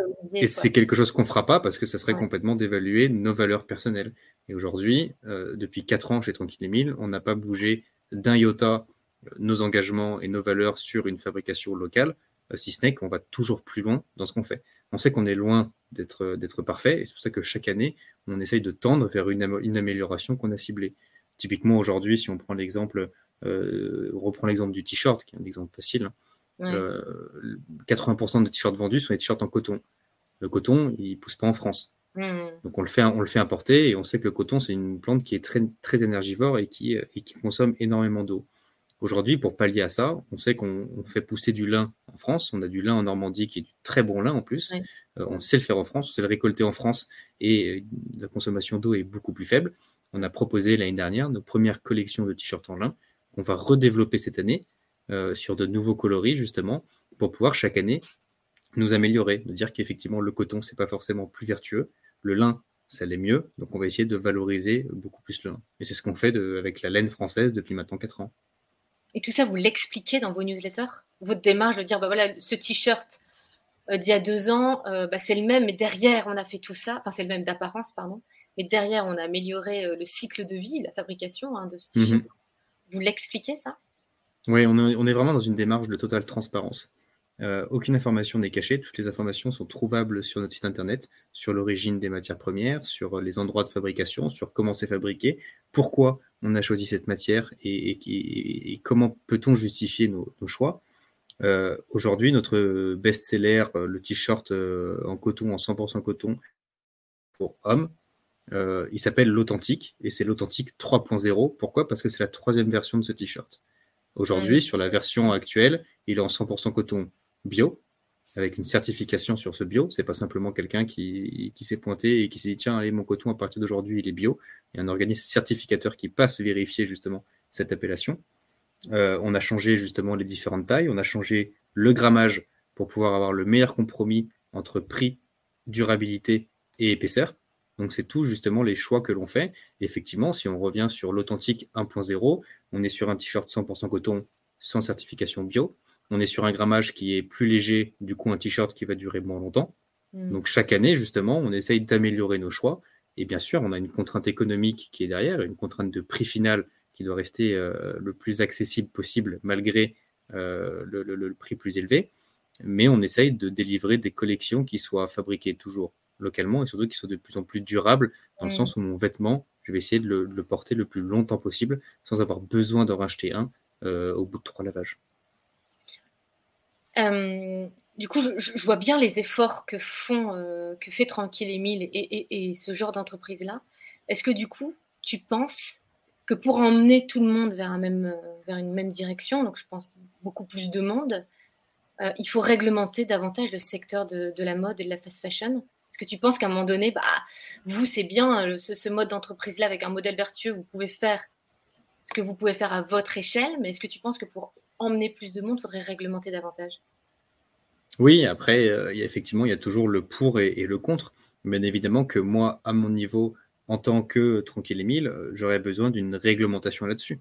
c'est quelque chose qu'on ne fera pas parce que ça serait complètement d'évaluer nos valeurs personnelles. Et aujourd'hui, euh, depuis 4 ans chez Tranquille Emile, on n'a pas bougé d'un iota nos engagements et nos valeurs sur une fabrication locale, si ce n'est qu'on va toujours plus loin dans ce qu'on fait. On sait qu'on est loin d'être parfait, et c'est pour ça que chaque année, on essaye de tendre vers une, une amélioration qu'on a ciblée. Typiquement, aujourd'hui, si on prend l'exemple euh, reprend l'exemple du t-shirt, qui est un exemple facile. 80% hein. euh, des t-shirts vendus sont des t-shirts en coton. Le coton, il pousse pas en France. Hmm. Donc on le, fait, on le fait importer et on sait que le coton, c'est une plante qui est très, très énergivore et qui, et qui consomme énormément d'eau. Aujourd'hui, pour pallier à ça, on sait qu'on fait pousser du lin en France. On a du lin en Normandie qui est du très bon lin en plus. Euh, on sait le faire en France, on sait le récolter en France et la consommation d'eau est beaucoup plus faible. On a proposé l'année dernière nos premières collections de t-shirts en lin qu'on va redévelopper cette année euh, sur de nouveaux coloris, justement, pour pouvoir chaque année nous améliorer, de dire qu'effectivement, le coton, c'est pas forcément plus vertueux. Le lin, ça l'est mieux. Donc, on va essayer de valoriser beaucoup plus le lin. Et c'est ce qu'on fait avec la laine française depuis maintenant 4 ans. Et tout ça, vous l'expliquez dans vos newsletters? Votre démarche de dire, bah voilà, ce t-shirt euh, d'il y a deux ans, euh, bah, c'est le même, mais derrière, on a fait tout ça. Enfin, c'est le même d'apparence, pardon. Mais derrière, on a amélioré le cycle de vie, la fabrication hein, de ce t-shirt. Mhm. Vous l'expliquez ça? Oui, on est, vraiment dans une démarche de totale transparence. Euh, aucune information n'est cachée, toutes les informations sont trouvables sur notre site internet, sur l'origine des matières premières, sur les endroits de fabrication, sur comment c'est fabriqué, pourquoi on a choisi cette matière et, comment peut-on justifier nos, choix. Euh, aujourd'hui, notre best-seller, euh, le t-shirt en coton, en 100% coton pour hommes, euh, il s'appelle l'Authentique et c'est l'Authentique 3.0. Pourquoi? Parce que c'est la troisième version de ce t-shirt. Aujourd'hui, mm. sur la version actuelle, il est en 100% coton bio, avec une certification sur ce bio. C'est pas simplement quelqu'un qui, s'est pointé et qui s'est dit tiens, allez, mon coton à partir d'aujourd'hui, il est bio. Il y a un organisme certificateur qui passe vérifier justement cette appellation. Euh, on a changé justement les différentes tailles, on a changé le grammage pour pouvoir avoir le meilleur compromis entre prix, durabilité et épaisseur. Donc c'est tout justement les choix que l'on fait. effectivement, si on revient sur l'authentique 1.0, on est sur un t-shirt 100% coton sans certification bio. On est sur un grammage qui est plus léger, du coup un t-shirt qui va durer moins longtemps. Hmm. Donc chaque année, justement, on essaye d'améliorer nos choix. Et bien sûr, on a une contrainte économique qui est derrière, une contrainte de prix final qui doit rester euh, le plus accessible possible malgré euh, le, prix plus élevé. Mais on essaye de délivrer des collections qui soient fabriquées toujours localement et surtout qui soient de plus en plus durables dans le sens où mon vêtement, je vais essayer de le, porter le plus longtemps possible sans avoir besoin d'en racheter un euh, au bout de trois lavages. Euh, du coup, je, vois bien les efforts que font, euh, que fait Tranquille Emile et, ce genre d'entreprise-là. Est-ce que du coup, tu penses que pour emmener tout le monde vers, un même, vers une même direction, donc je pense beaucoup plus de monde, il faut réglementer davantage le secteur de, la mode et de la fast fashion? Que tu penses qu'à un moment donné, bah, vous, c'est bien euh, ce, mode d'entreprise-là avec un modèle vertueux, vous pouvez faire ce que vous pouvez faire à votre échelle, mais est-ce que tu penses que pour emmener plus de monde, il faudrait réglementer davantage Oui, après, euh, effectivement, il y a toujours le pour et, le contre. Bien évidemment que moi, à mon niveau, en tant que Tranquille Émile, euh, j'aurais besoin d'une réglementation là-dessus.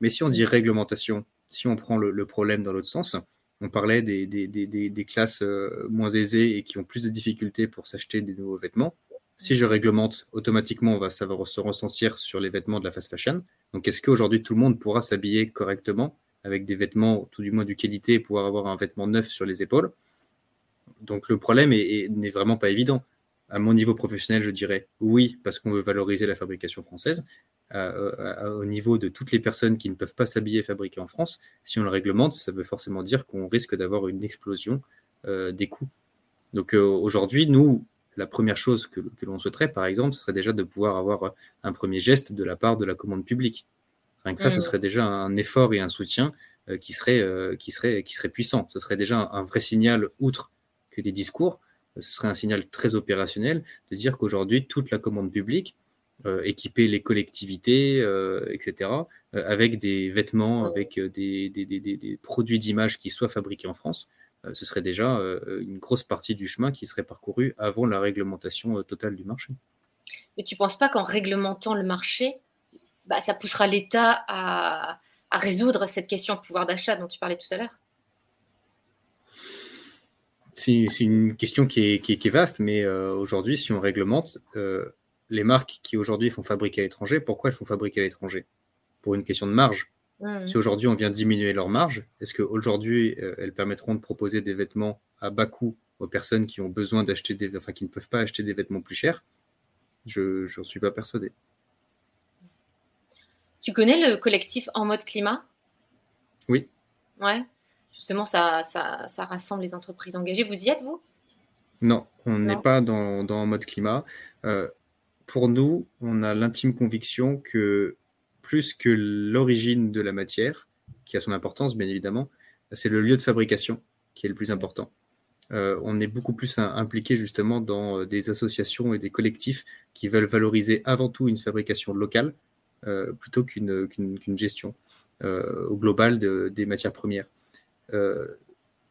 Mais si on dit réglementation, si on prend le problème dans l'autre sens, on parlait des, classes euh, moins aisées et qui ont plus de difficultés pour s'acheter des nouveaux vêtements. Si je réglemente, automatiquement, on va, ça va se ressentir sur les vêtements de la fast fashion. Donc, est-ce qu'aujourd'hui, tout le monde pourra s'habiller correctement avec des vêtements, tout du moins du qualité, et pouvoir avoir un vêtement neuf sur les épaules Donc, le problème n'est vraiment pas évident. À mon niveau professionnel, je dirais oui, parce qu'on veut valoriser la fabrication française au niveau de toutes les personnes qui ne peuvent pas s'habiller et fabriquer en France, si on le réglemente, ça veut forcément dire qu'on risque d'avoir une explosion euh, des coûts. Donc euh, aujourd'hui, nous, la première chose que, l'on souhaiterait, par exemple, ce serait déjà de pouvoir avoir un premier geste de la part de la commande publique. Rien que ça, ce mmh. serait déjà un effort et un soutien euh, qui, serait, qui, serait, qui serait puissant. Ce serait déjà un, un vrai signal, outre que des discours, ce serait un signal très opérationnel de dire qu'aujourd'hui, toute la commande publique euh, équiper les collectivités, euh, etc., euh, avec des vêtements, avec des, des, des, des produits d'image qui soient fabriqués en France. ce serait déjà une grosse partie du chemin qui serait parcouru avant la réglementation totale du marché. Mais tu ne penses pas qu'en réglementant le marché, bah, ça poussera l'État à, résoudre cette question de pouvoir d'achat dont tu parlais tout à l'heure c'est, une question qui est, vaste, mais aujourd'hui, si on réglemente, les marques qui aujourd'hui font fabriquer à l'étranger, pourquoi elles font fabriquer à l'étranger? Pour une question de marge. Mmh. Si aujourd'hui on vient diminuer leur marge, est-ce qu'aujourd'hui euh, elles permettront de proposer des vêtements à bas coût aux personnes qui ont besoin d'acheter des, enfin qui ne peuvent pas acheter des vêtements plus chers? Je n'en suis pas persuadé. Tu connais le collectif En mode climat? Oui. Ouais. Justement, ça, ça, ça, rassemble les entreprises engagées. Vous y êtes, vous? Non, on n'est pas dans, dans, En mode climat. Euh, pour nous, on a l'intime conviction que plus que l'origine de la matière, qui a son importance bien évidemment, c'est le lieu de fabrication qui est le plus important. Euh, on est beaucoup plus impliqué justement dans euh, des associations et des collectifs qui veulent valoriser avant tout une fabrication locale plutôt qu'une gestion au global des matières premières.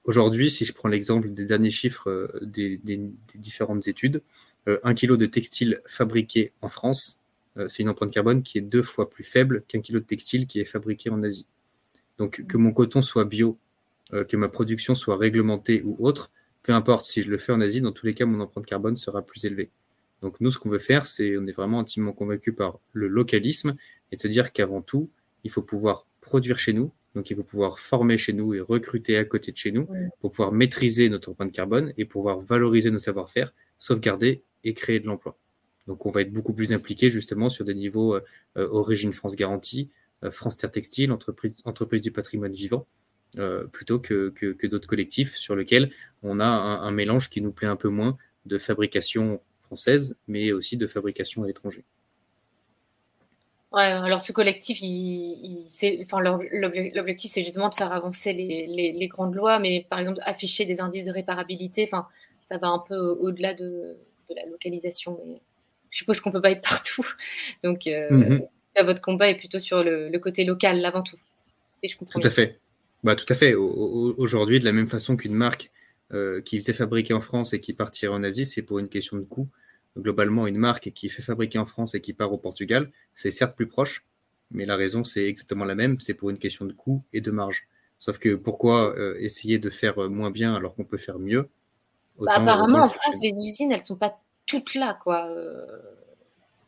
Aujourd'hui, si je prends l'exemple des derniers chiffres des, différentes études, un kilo de textile fabriqué en France euh, c'est une empreinte carbone qui est deux fois plus faible qu'un kilo de textile qui est fabriqué en Asie. Donc que mon coton soit bio, euh, que ma production soit réglementée ou autre, peu importe si je le fais en Asie, dans tous les cas, mon empreinte carbone sera plus élevée. Donc nous, ce qu'on veut faire, c'est, on est vraiment intimement convaincu par le localisme et de se dire qu'avant tout, il faut pouvoir produire chez nous, donc il faut pouvoir former chez nous et recruter à côté de chez nous pour pouvoir maîtriser notre empreinte carbone et pouvoir valoriser nos savoir-faire, sauvegarder et créer de l'emploi. Donc, on va être beaucoup plus impliqué justement sur des niveaux euh, euh, Origine France Garantie, euh, France Terre Textile, entreprise, entreprise du patrimoine vivant, plutôt que, que, d'autres collectifs sur lesquels on a un, mélange qui nous plaît un peu moins de fabrication française, mais aussi de fabrication à l'étranger. Ouais, alors ce collectif, il, enfin, l'objectif, c'est justement de faire avancer les, les, grandes lois, mais par exemple, afficher des indices de réparabilité, enfin, ça va un peu au-delà de, de, la localisation. Mais je suppose qu'on peut pas être partout. Donc, euh, mhm. votre combat est plutôt sur le, côté local avant tout. Et je comprends tout à fait. Bah, tout à fait. Aujourd'hui, de la même façon qu'une marque euh, qui faisait fabriquer en France et qui partirait en Asie, c'est pour une question de coût. Globalement, une marque qui fait fabriquer en France et qui part au Portugal, c'est certes plus proche, mais la raison, c'est exactement la même, c'est pour une question de coût et de marge. Sauf que pourquoi euh, essayer de faire moins bien alors qu'on peut faire mieux? Bah, Apparemment, en France, les usines, elles sont pas toutes là, quoi. Euh.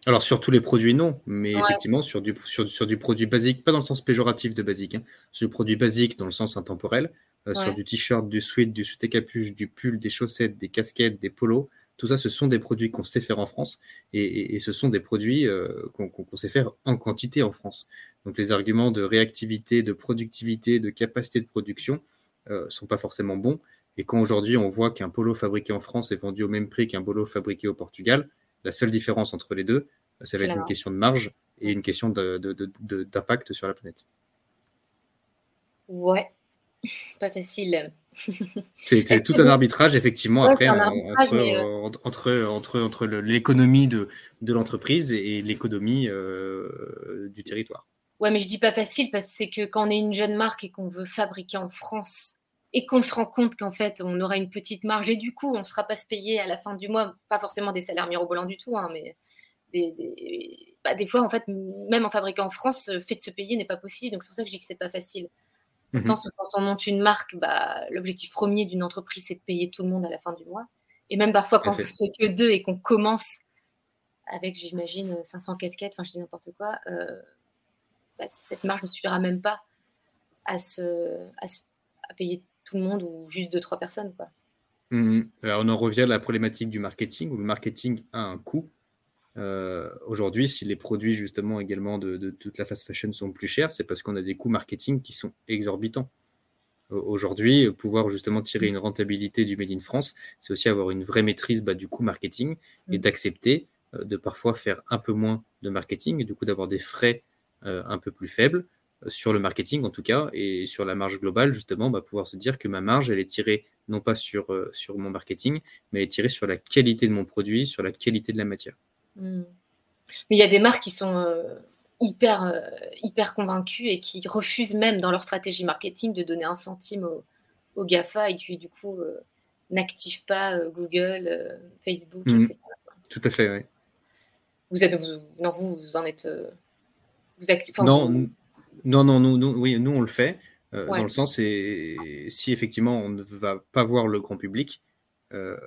Alors sur tous les produits non, mais effectivement sur du, sur, du produit basique, pas dans le sens péjoratif de basique, hein, sur du produit basique dans le sens intemporel, euh, sur du t-shirt, du sweat, du sweat capuche, du pull, des chaussettes, des casquettes, des polos, tout ça ce sont des produits qu'on sait faire en France et, ce sont des produits euh, qu'on sait faire en quantité en France. Donc les arguments de réactivité, de productivité, de capacité de production ne sont pas forcément bons et quand aujourd'hui on voit qu'un polo fabriqué en France est vendu au même prix qu'un polo fabriqué au Portugal, la seule différence entre les deux, ça va être une question de marge et une question d'impact sur la planète. Ouais, pas facile. C'est tout un arbitrage, effectivement, après, entre, entre, entre, l'économie de, de l'entreprise et l'économie euh, du territoire. Ouais, mais je dis pas facile parce que c'est que quand on est une jeune marque et qu'on veut fabriquer en France, et qu'on se rend compte qu'en fait, on aura une petite marge et du coup, on ne sera pas se payer à la fin du mois, pas forcément des salaires mirobolants du tout, hein, mais des, bah, des, fois, en fait, même en fabriquant en France, le fait de se payer n'est pas possible. Donc, c'est pour ça que je dis que c'est pas facile. Dans le mhm. sens où quand on monte une marque, bah, l'objectif premier d'une entreprise, c'est de payer tout le monde à la fin du mois. Et même parfois, quand on ne fait que deux et qu'on commence avec, j'imagine, 500 casquettes, enfin, je dis n'importe quoi, euh, bah, cette marge ne suffira même pas à, se, à, à payer tout le monde ou juste deux, trois personnes. Quoi. Mhm. Alors, on en revient à la problématique du marketing, où le marketing a un coût. Euh, aujourd'hui, si les produits justement également de, toute la fast fashion sont plus chers, c'est parce qu'on a des coûts marketing qui sont exorbitants. Aujourd'hui, pouvoir justement tirer une rentabilité du Made in France, c'est aussi avoir une vraie maîtrise bah, du coût marketing et mm. d'accepter euh, de parfois faire un peu moins de marketing et du coup d'avoir des frais euh, un peu plus faibles sur le marketing en tout cas, et sur la marge globale, justement, bah, pouvoir se dire que ma marge, elle est tirée non pas sur, euh, sur mon marketing, mais elle est tirée sur la qualité de mon produit, sur la qualité de la matière. Hmm. Mais il y a des marques qui sont euh, hyper, euh, hyper convaincues et qui refusent même dans leur stratégie marketing de donner un centime aux GAFA et qui du coup n'activent pas Google, Facebook, Mhm. etc. Tout à fait, oui. Vous êtes, vous, non, vous, vous en êtes, vous acti- enfin, Non, vous- non, non, nous, nous, oui, nous on le fait. euh, Ouais. Dans le sens, c'est si effectivement on ne va pas voir le grand public, euh,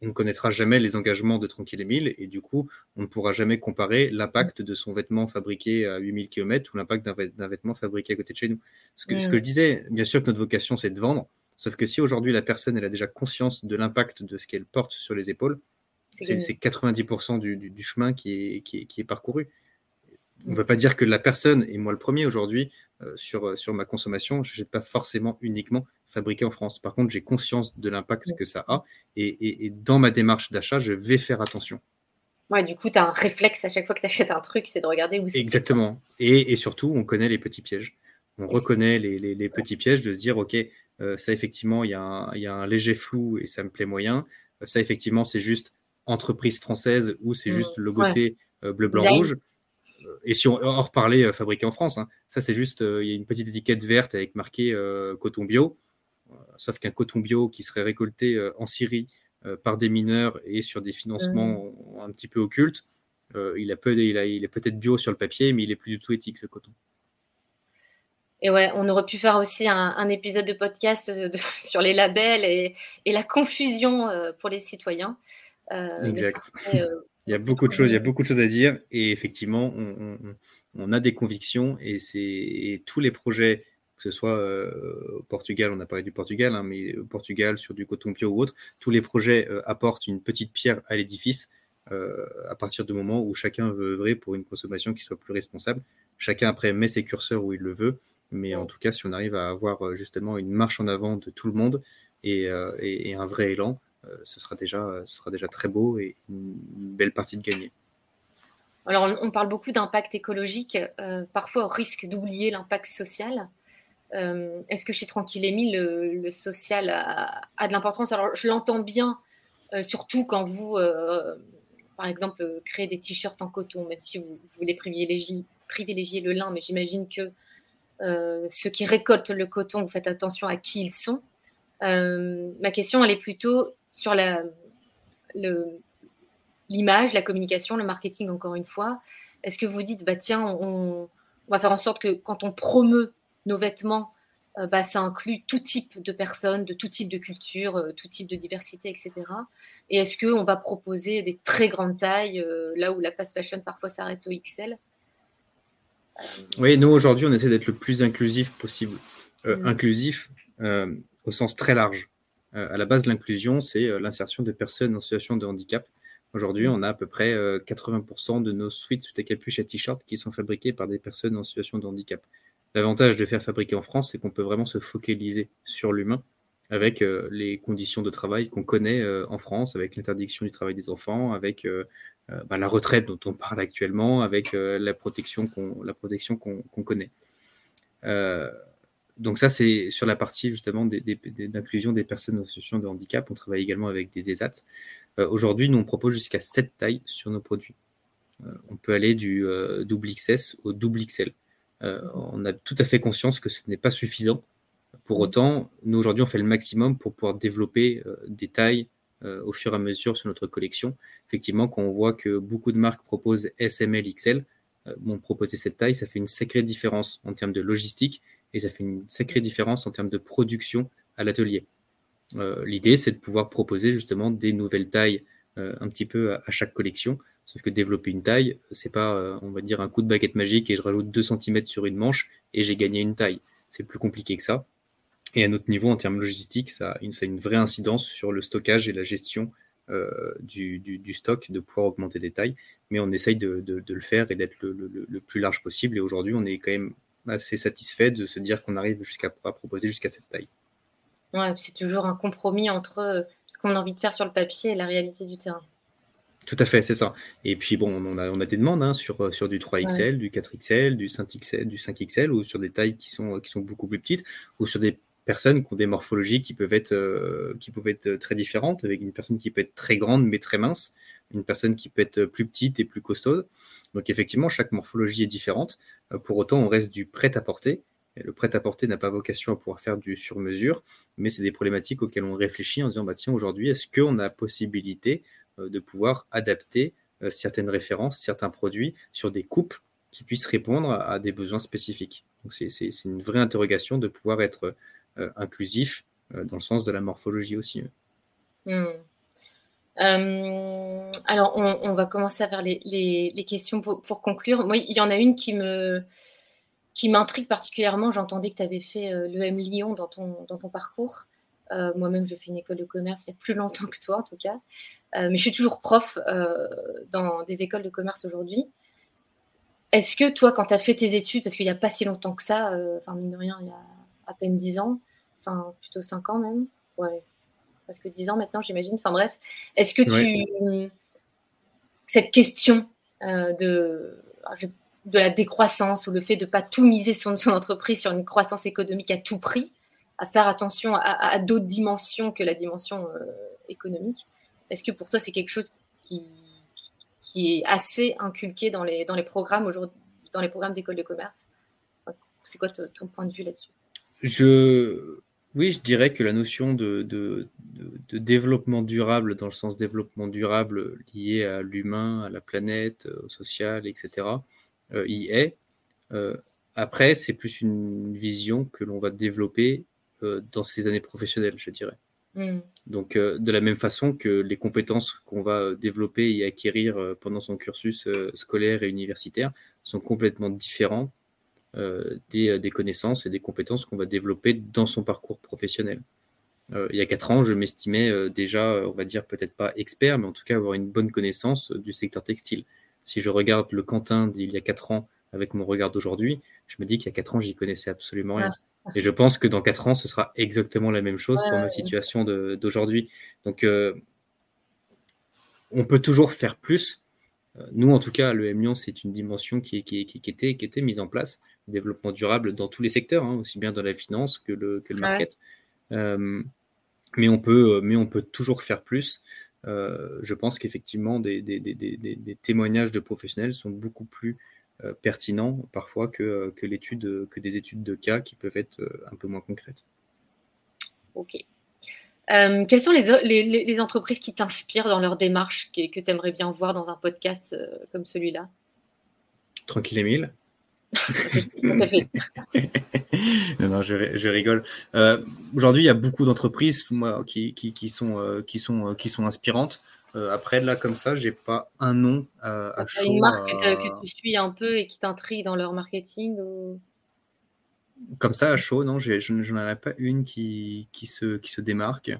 on ne connaîtra jamais les engagements de Tranquille Émile et du coup, on ne pourra jamais comparer l'impact de son vêtement fabriqué à 8000 km ou l'impact d'un vêt- d'un vêtement fabriqué à côté de chez nous. Ce que, ce Mm. que je disais, bien sûr que notre vocation c'est de vendre, sauf que si aujourd'hui la personne elle a déjà conscience de l'impact de ce qu'elle porte sur les épaules, c'est c'est gagné. c'est 90% du, du- du chemin qui est, qui est, qui est parcouru. On ne veut pas dire que la personne, et moi le premier aujourd'hui, euh, sur, sur ma consommation, je n'achète pas forcément uniquement fabriqué en France. Par contre, j'ai conscience de l'impact que ça a, et, et- et dans ma démarche d'achat, je vais faire attention. Ouais, du coup, tu as un réflexe à chaque fois que tu achètes un truc, c'est de regarder où c'est. Exactement. Et, et surtout, on connaît les petits pièges. On reconnaît les, les- les petits pièges de se dire, OK, euh, ça effectivement, il y, a un- il y a un léger flou et ça me plaît moyen. Euh, Ça effectivement, c'est juste entreprise française ou c'est Mm, juste logoté euh, bleu, blanc, rouge. Et si on hors parler euh, fabriqué en France, hein, ça c'est juste, euh, il y a une petite étiquette verte avec marqué euh, coton bio. Sauf qu'un coton bio qui serait récolté en Syrie par des mineurs et sur des financements un petit peu occultes, il, a peu, il, a, il est peut-être bio sur le papier, mais il est plus du tout éthique ce coton. Et ouais, on aurait pu faire aussi un, un épisode de podcast de- sur les labels et, et la confusion euh, pour les citoyens. Euh, mais Exact. ça serait, euh, Il y a beaucoup de choses, il y a beaucoup de choses à dire et effectivement, on, on- on- on a des convictions et c'est et tous les projets, que ce soit euh, au Portugal, on a parlé du Portugal, hein, mais au Portugal sur du coton bio ou autre, tous les projets euh, apportent une petite pierre à l'édifice euh, à partir du moment où chacun veut œuvrer pour une consommation qui soit plus responsable. Chacun après met ses curseurs où il le veut, mais en tout cas, si on arrive à avoir justement une marche en avant de tout le monde et, et- et un vrai élan, ce sera déjà, ce sera déjà très beau et une, belle partie de gagner. Alors, on, parle beaucoup d'impact écologique, euh, parfois au risque d'oublier l'impact social. Euh, Est-ce que chez Tranquille le, le social a, de l'importance? Alors, je l'entends bien, euh, surtout quand vous, euh, par exemple, euh, créez des t-shirts en coton, même si vous, voulez privilégier, privilégier le lin, mais j'imagine que euh, ceux qui récoltent le coton, vous faites attention à qui ils sont. Euh, ma question, elle est plutôt sur la, le, l'image, la communication, le marketing, encore une fois. Est-ce que vous dites, bah, tiens, on, on va faire en sorte que quand on promeut nos vêtements, euh, bah, ça inclut tout type de personnes, de tout type de culture, euh, tout type de diversité, etc. Et est-ce qu'on va proposer des très grandes tailles, euh, là où la fast fashion parfois s'arrête au XL Oui, nous aujourd'hui, on essaie d'être le plus inclusif possible. Mm. Inclusif au sens très large. Euh, à la base, l'inclusion, c'est euh, l'insertion de personnes en situation de handicap. Aujourd'hui, Mm. on a à peu près euh, 80% de nos suites, sous à capuche et t-shirts qui sont fabriqués par des personnes en situation de handicap. L'avantage de faire fabriquer en France, c'est qu'on peut vraiment se focaliser sur l'humain avec euh, les conditions de travail qu'on connaît euh, en France, avec l'interdiction du travail des enfants, avec euh, euh, bah, la retraite dont on parle actuellement, avec euh, la protection qu'on qu'on qu'on connaît. Euh, donc ça, c'est sur la partie justement d'inclusion des personnes en situation de handicap. On travaille également avec des ESAT. Euh, Aujourd'hui, nous, on propose jusqu'à 7 tailles sur nos produits. Euh, on peut aller du euh, double XS au double XL. On a tout à fait conscience que ce n'est pas suffisant. Pour autant, nous, aujourd'hui, on fait le maximum pour pouvoir développer des tailles au fur et à mesure sur notre collection. Effectivement, quand on voit que beaucoup de marques proposent SML, XL, proposer cette taille, ça fait une sacrée différence en termes de logistique et ça fait une sacrée différence en termes de production à l'atelier. Euh, L'idée, c'est de pouvoir proposer justement des nouvelles tailles euh, un petit peu à, chaque collection. Sauf que développer une taille, c'est pas, euh, on va dire, un coup de baguette magique et je rajoute 2 cm sur une manche et j'ai gagné une taille. C'est plus compliqué que ça. Et à notre niveau, en termes logistiques, ça a une, vraie incidence sur le stockage et la gestion du, stock, de pouvoir augmenter des tailles. Mais on essaye de, le faire et d'être le, plus large possible. Et aujourd'hui, on est quand même assez satisfait de se dire qu'on arrive jusqu'à proposer jusqu'à cette taille. Ouais, c'est toujours un compromis entre euh, ce qu'on a envie de faire sur le papier et la réalité du terrain. Tout à fait, c'est ça. Et puis bon, on a, on a des demandes hein, sur, sur du 3XL, ouais. du 4XL, du 5XL, du 5XL, ou sur des tailles qui sont, qui sont beaucoup plus petites, ou sur des personnes qui ont des morphologies qui peuvent être, euh, qui peuvent être très différentes, avec une personne qui peut être très grande mais très mince, une personne qui peut être plus petite et plus costaude. Donc effectivement, chaque morphologie est différente. Euh, pour autant, on reste du prêt à porter. le prêt-à-porter n'a pas vocation à pouvoir faire du sur-mesure, mais c'est des problématiques auxquelles on réfléchit en disant, bah, tiens, aujourd'hui, est-ce qu'on a possibilité de pouvoir adapter certaines références, certains produits sur des coupes qui puissent répondre à, des besoins spécifiques? Donc c'est une vraie interrogation de pouvoir être inclusif dans le sens de la morphologie aussi. Hmm. Euh, alors, on, va commencer à faire les, questions pour, conclure. Moi, il y en a une qui m'intrigue particulièrement. J'entendais que tu avais fait euh, l'EM Lyon dans ton, parcours. Euh, moi-même, j'ai fait une école de commerce il y a plus longtemps que toi, en tout cas. mais je suis toujours prof dans des écoles de commerce aujourd'hui. Est-ce que toi, quand tu as fait tes études, parce qu'il n'y a pas si longtemps que ça, enfin, mine de rien, il y a à peine 10 ans, plutôt 5 ans même, ouais, presque 10 ans maintenant, j'imagine. Enfin bref, est-ce que tu. Cette question euh, de, de la décroissance ou le fait de ne pas tout miser son, son entreprise sur une croissance économique à tout prix, à faire attention à, d'autres dimensions que la dimension euh, économique, est-ce que pour toi c'est quelque chose qui, qui est assez inculqué dans les, dans les programmes aujourd'hui, dans les programmes d'école de commerce? C'est quoi ton point de vue là-dessus? Je oui, je dirais que la notion de, de, développement durable, dans le sens développement durable lié à l'humain, à la planète, euh, au social, etc., euh, y est. Euh, après, c'est plus une vision que l'on va développer dans ces années professionnelles, je dirais. Hmm. Donc, de la même façon que les compétences qu'on va développer et acquérir pendant son cursus scolaire et universitaire sont complètement différentes euh, euh, des, connaissances et des compétences qu'on va développer dans son parcours professionnel. Euh, il y a quatre ans, je m'estimais déjà, on va dire peut-être pas expert, mais en tout cas avoir une bonne connaissance du secteur textile. Si je regarde le Quentin d'il y a quatre ans avec mon regard d'aujourd'hui, je me dis qu'il y a quatre ans, j'y connaissais absolument rien. Et je pense que dans quatre ans, ce sera exactement la même chose pour ma situation d'aujourd'hui. Donc, on peut toujours faire plus. Nous, en tout cas, le M c'est une dimension qui, qui, qui, était, qui était mise en place développement durable dans tous les secteurs, hein, aussi bien dans la finance que le, que le market. Euh, mais, on peut, mais on peut toujours faire plus. Euh, je pense qu'effectivement, des, des, des, des, témoignages de professionnels sont beaucoup plus euh, pertinents parfois que, que des études de cas qui peuvent être un peu moins concrètes. Ok. Quelles sont les, les, les entreprises qui t'inspirent dans leur démarche que, que tu aimerais bien voir dans un podcast comme celui-là? Tranquille Emile non, je, rigole. Euh, aujourd'hui, il y a beaucoup d'entreprises qui, qui, qui, sont, euh, qui, sont, euh, qui sont inspirantes. après, là, comme ça, j'ai pas un nom à, à chaud, Une marque que, tu suis un peu et qui t'intrigue dans leur marketing Comme ça, à chaud, non, je n'en aurais pas une qui, qui, se, qui se démarque.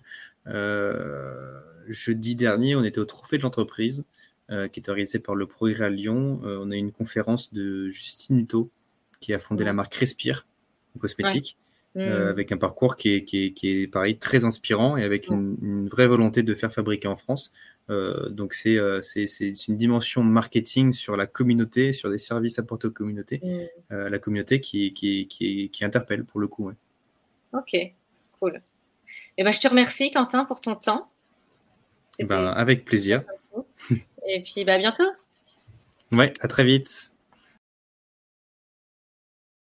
jeudi dernier, on était au Trophée de l'entreprise. Euh, qui est organisée par le Progrès à Lyon. Euh, on a une conférence de Justine Hutto, qui a fondé la marque Respire, cosmétique. Euh, mm. avec un parcours qui est, qui, est, qui est, pareil très inspirant et avec une, vraie volonté de faire fabriquer en France. Euh, donc c'est une dimension marketing sur la communauté, sur des services apportés aux communautés, mm. la communauté qui, qui, qui, interpelle pour le coup. Ok, cool. Et eh ben, je te remercie Quentin pour ton temps. Ben, avec plaisir. Et puis, bah, à bientôt. Ouais, à très vite.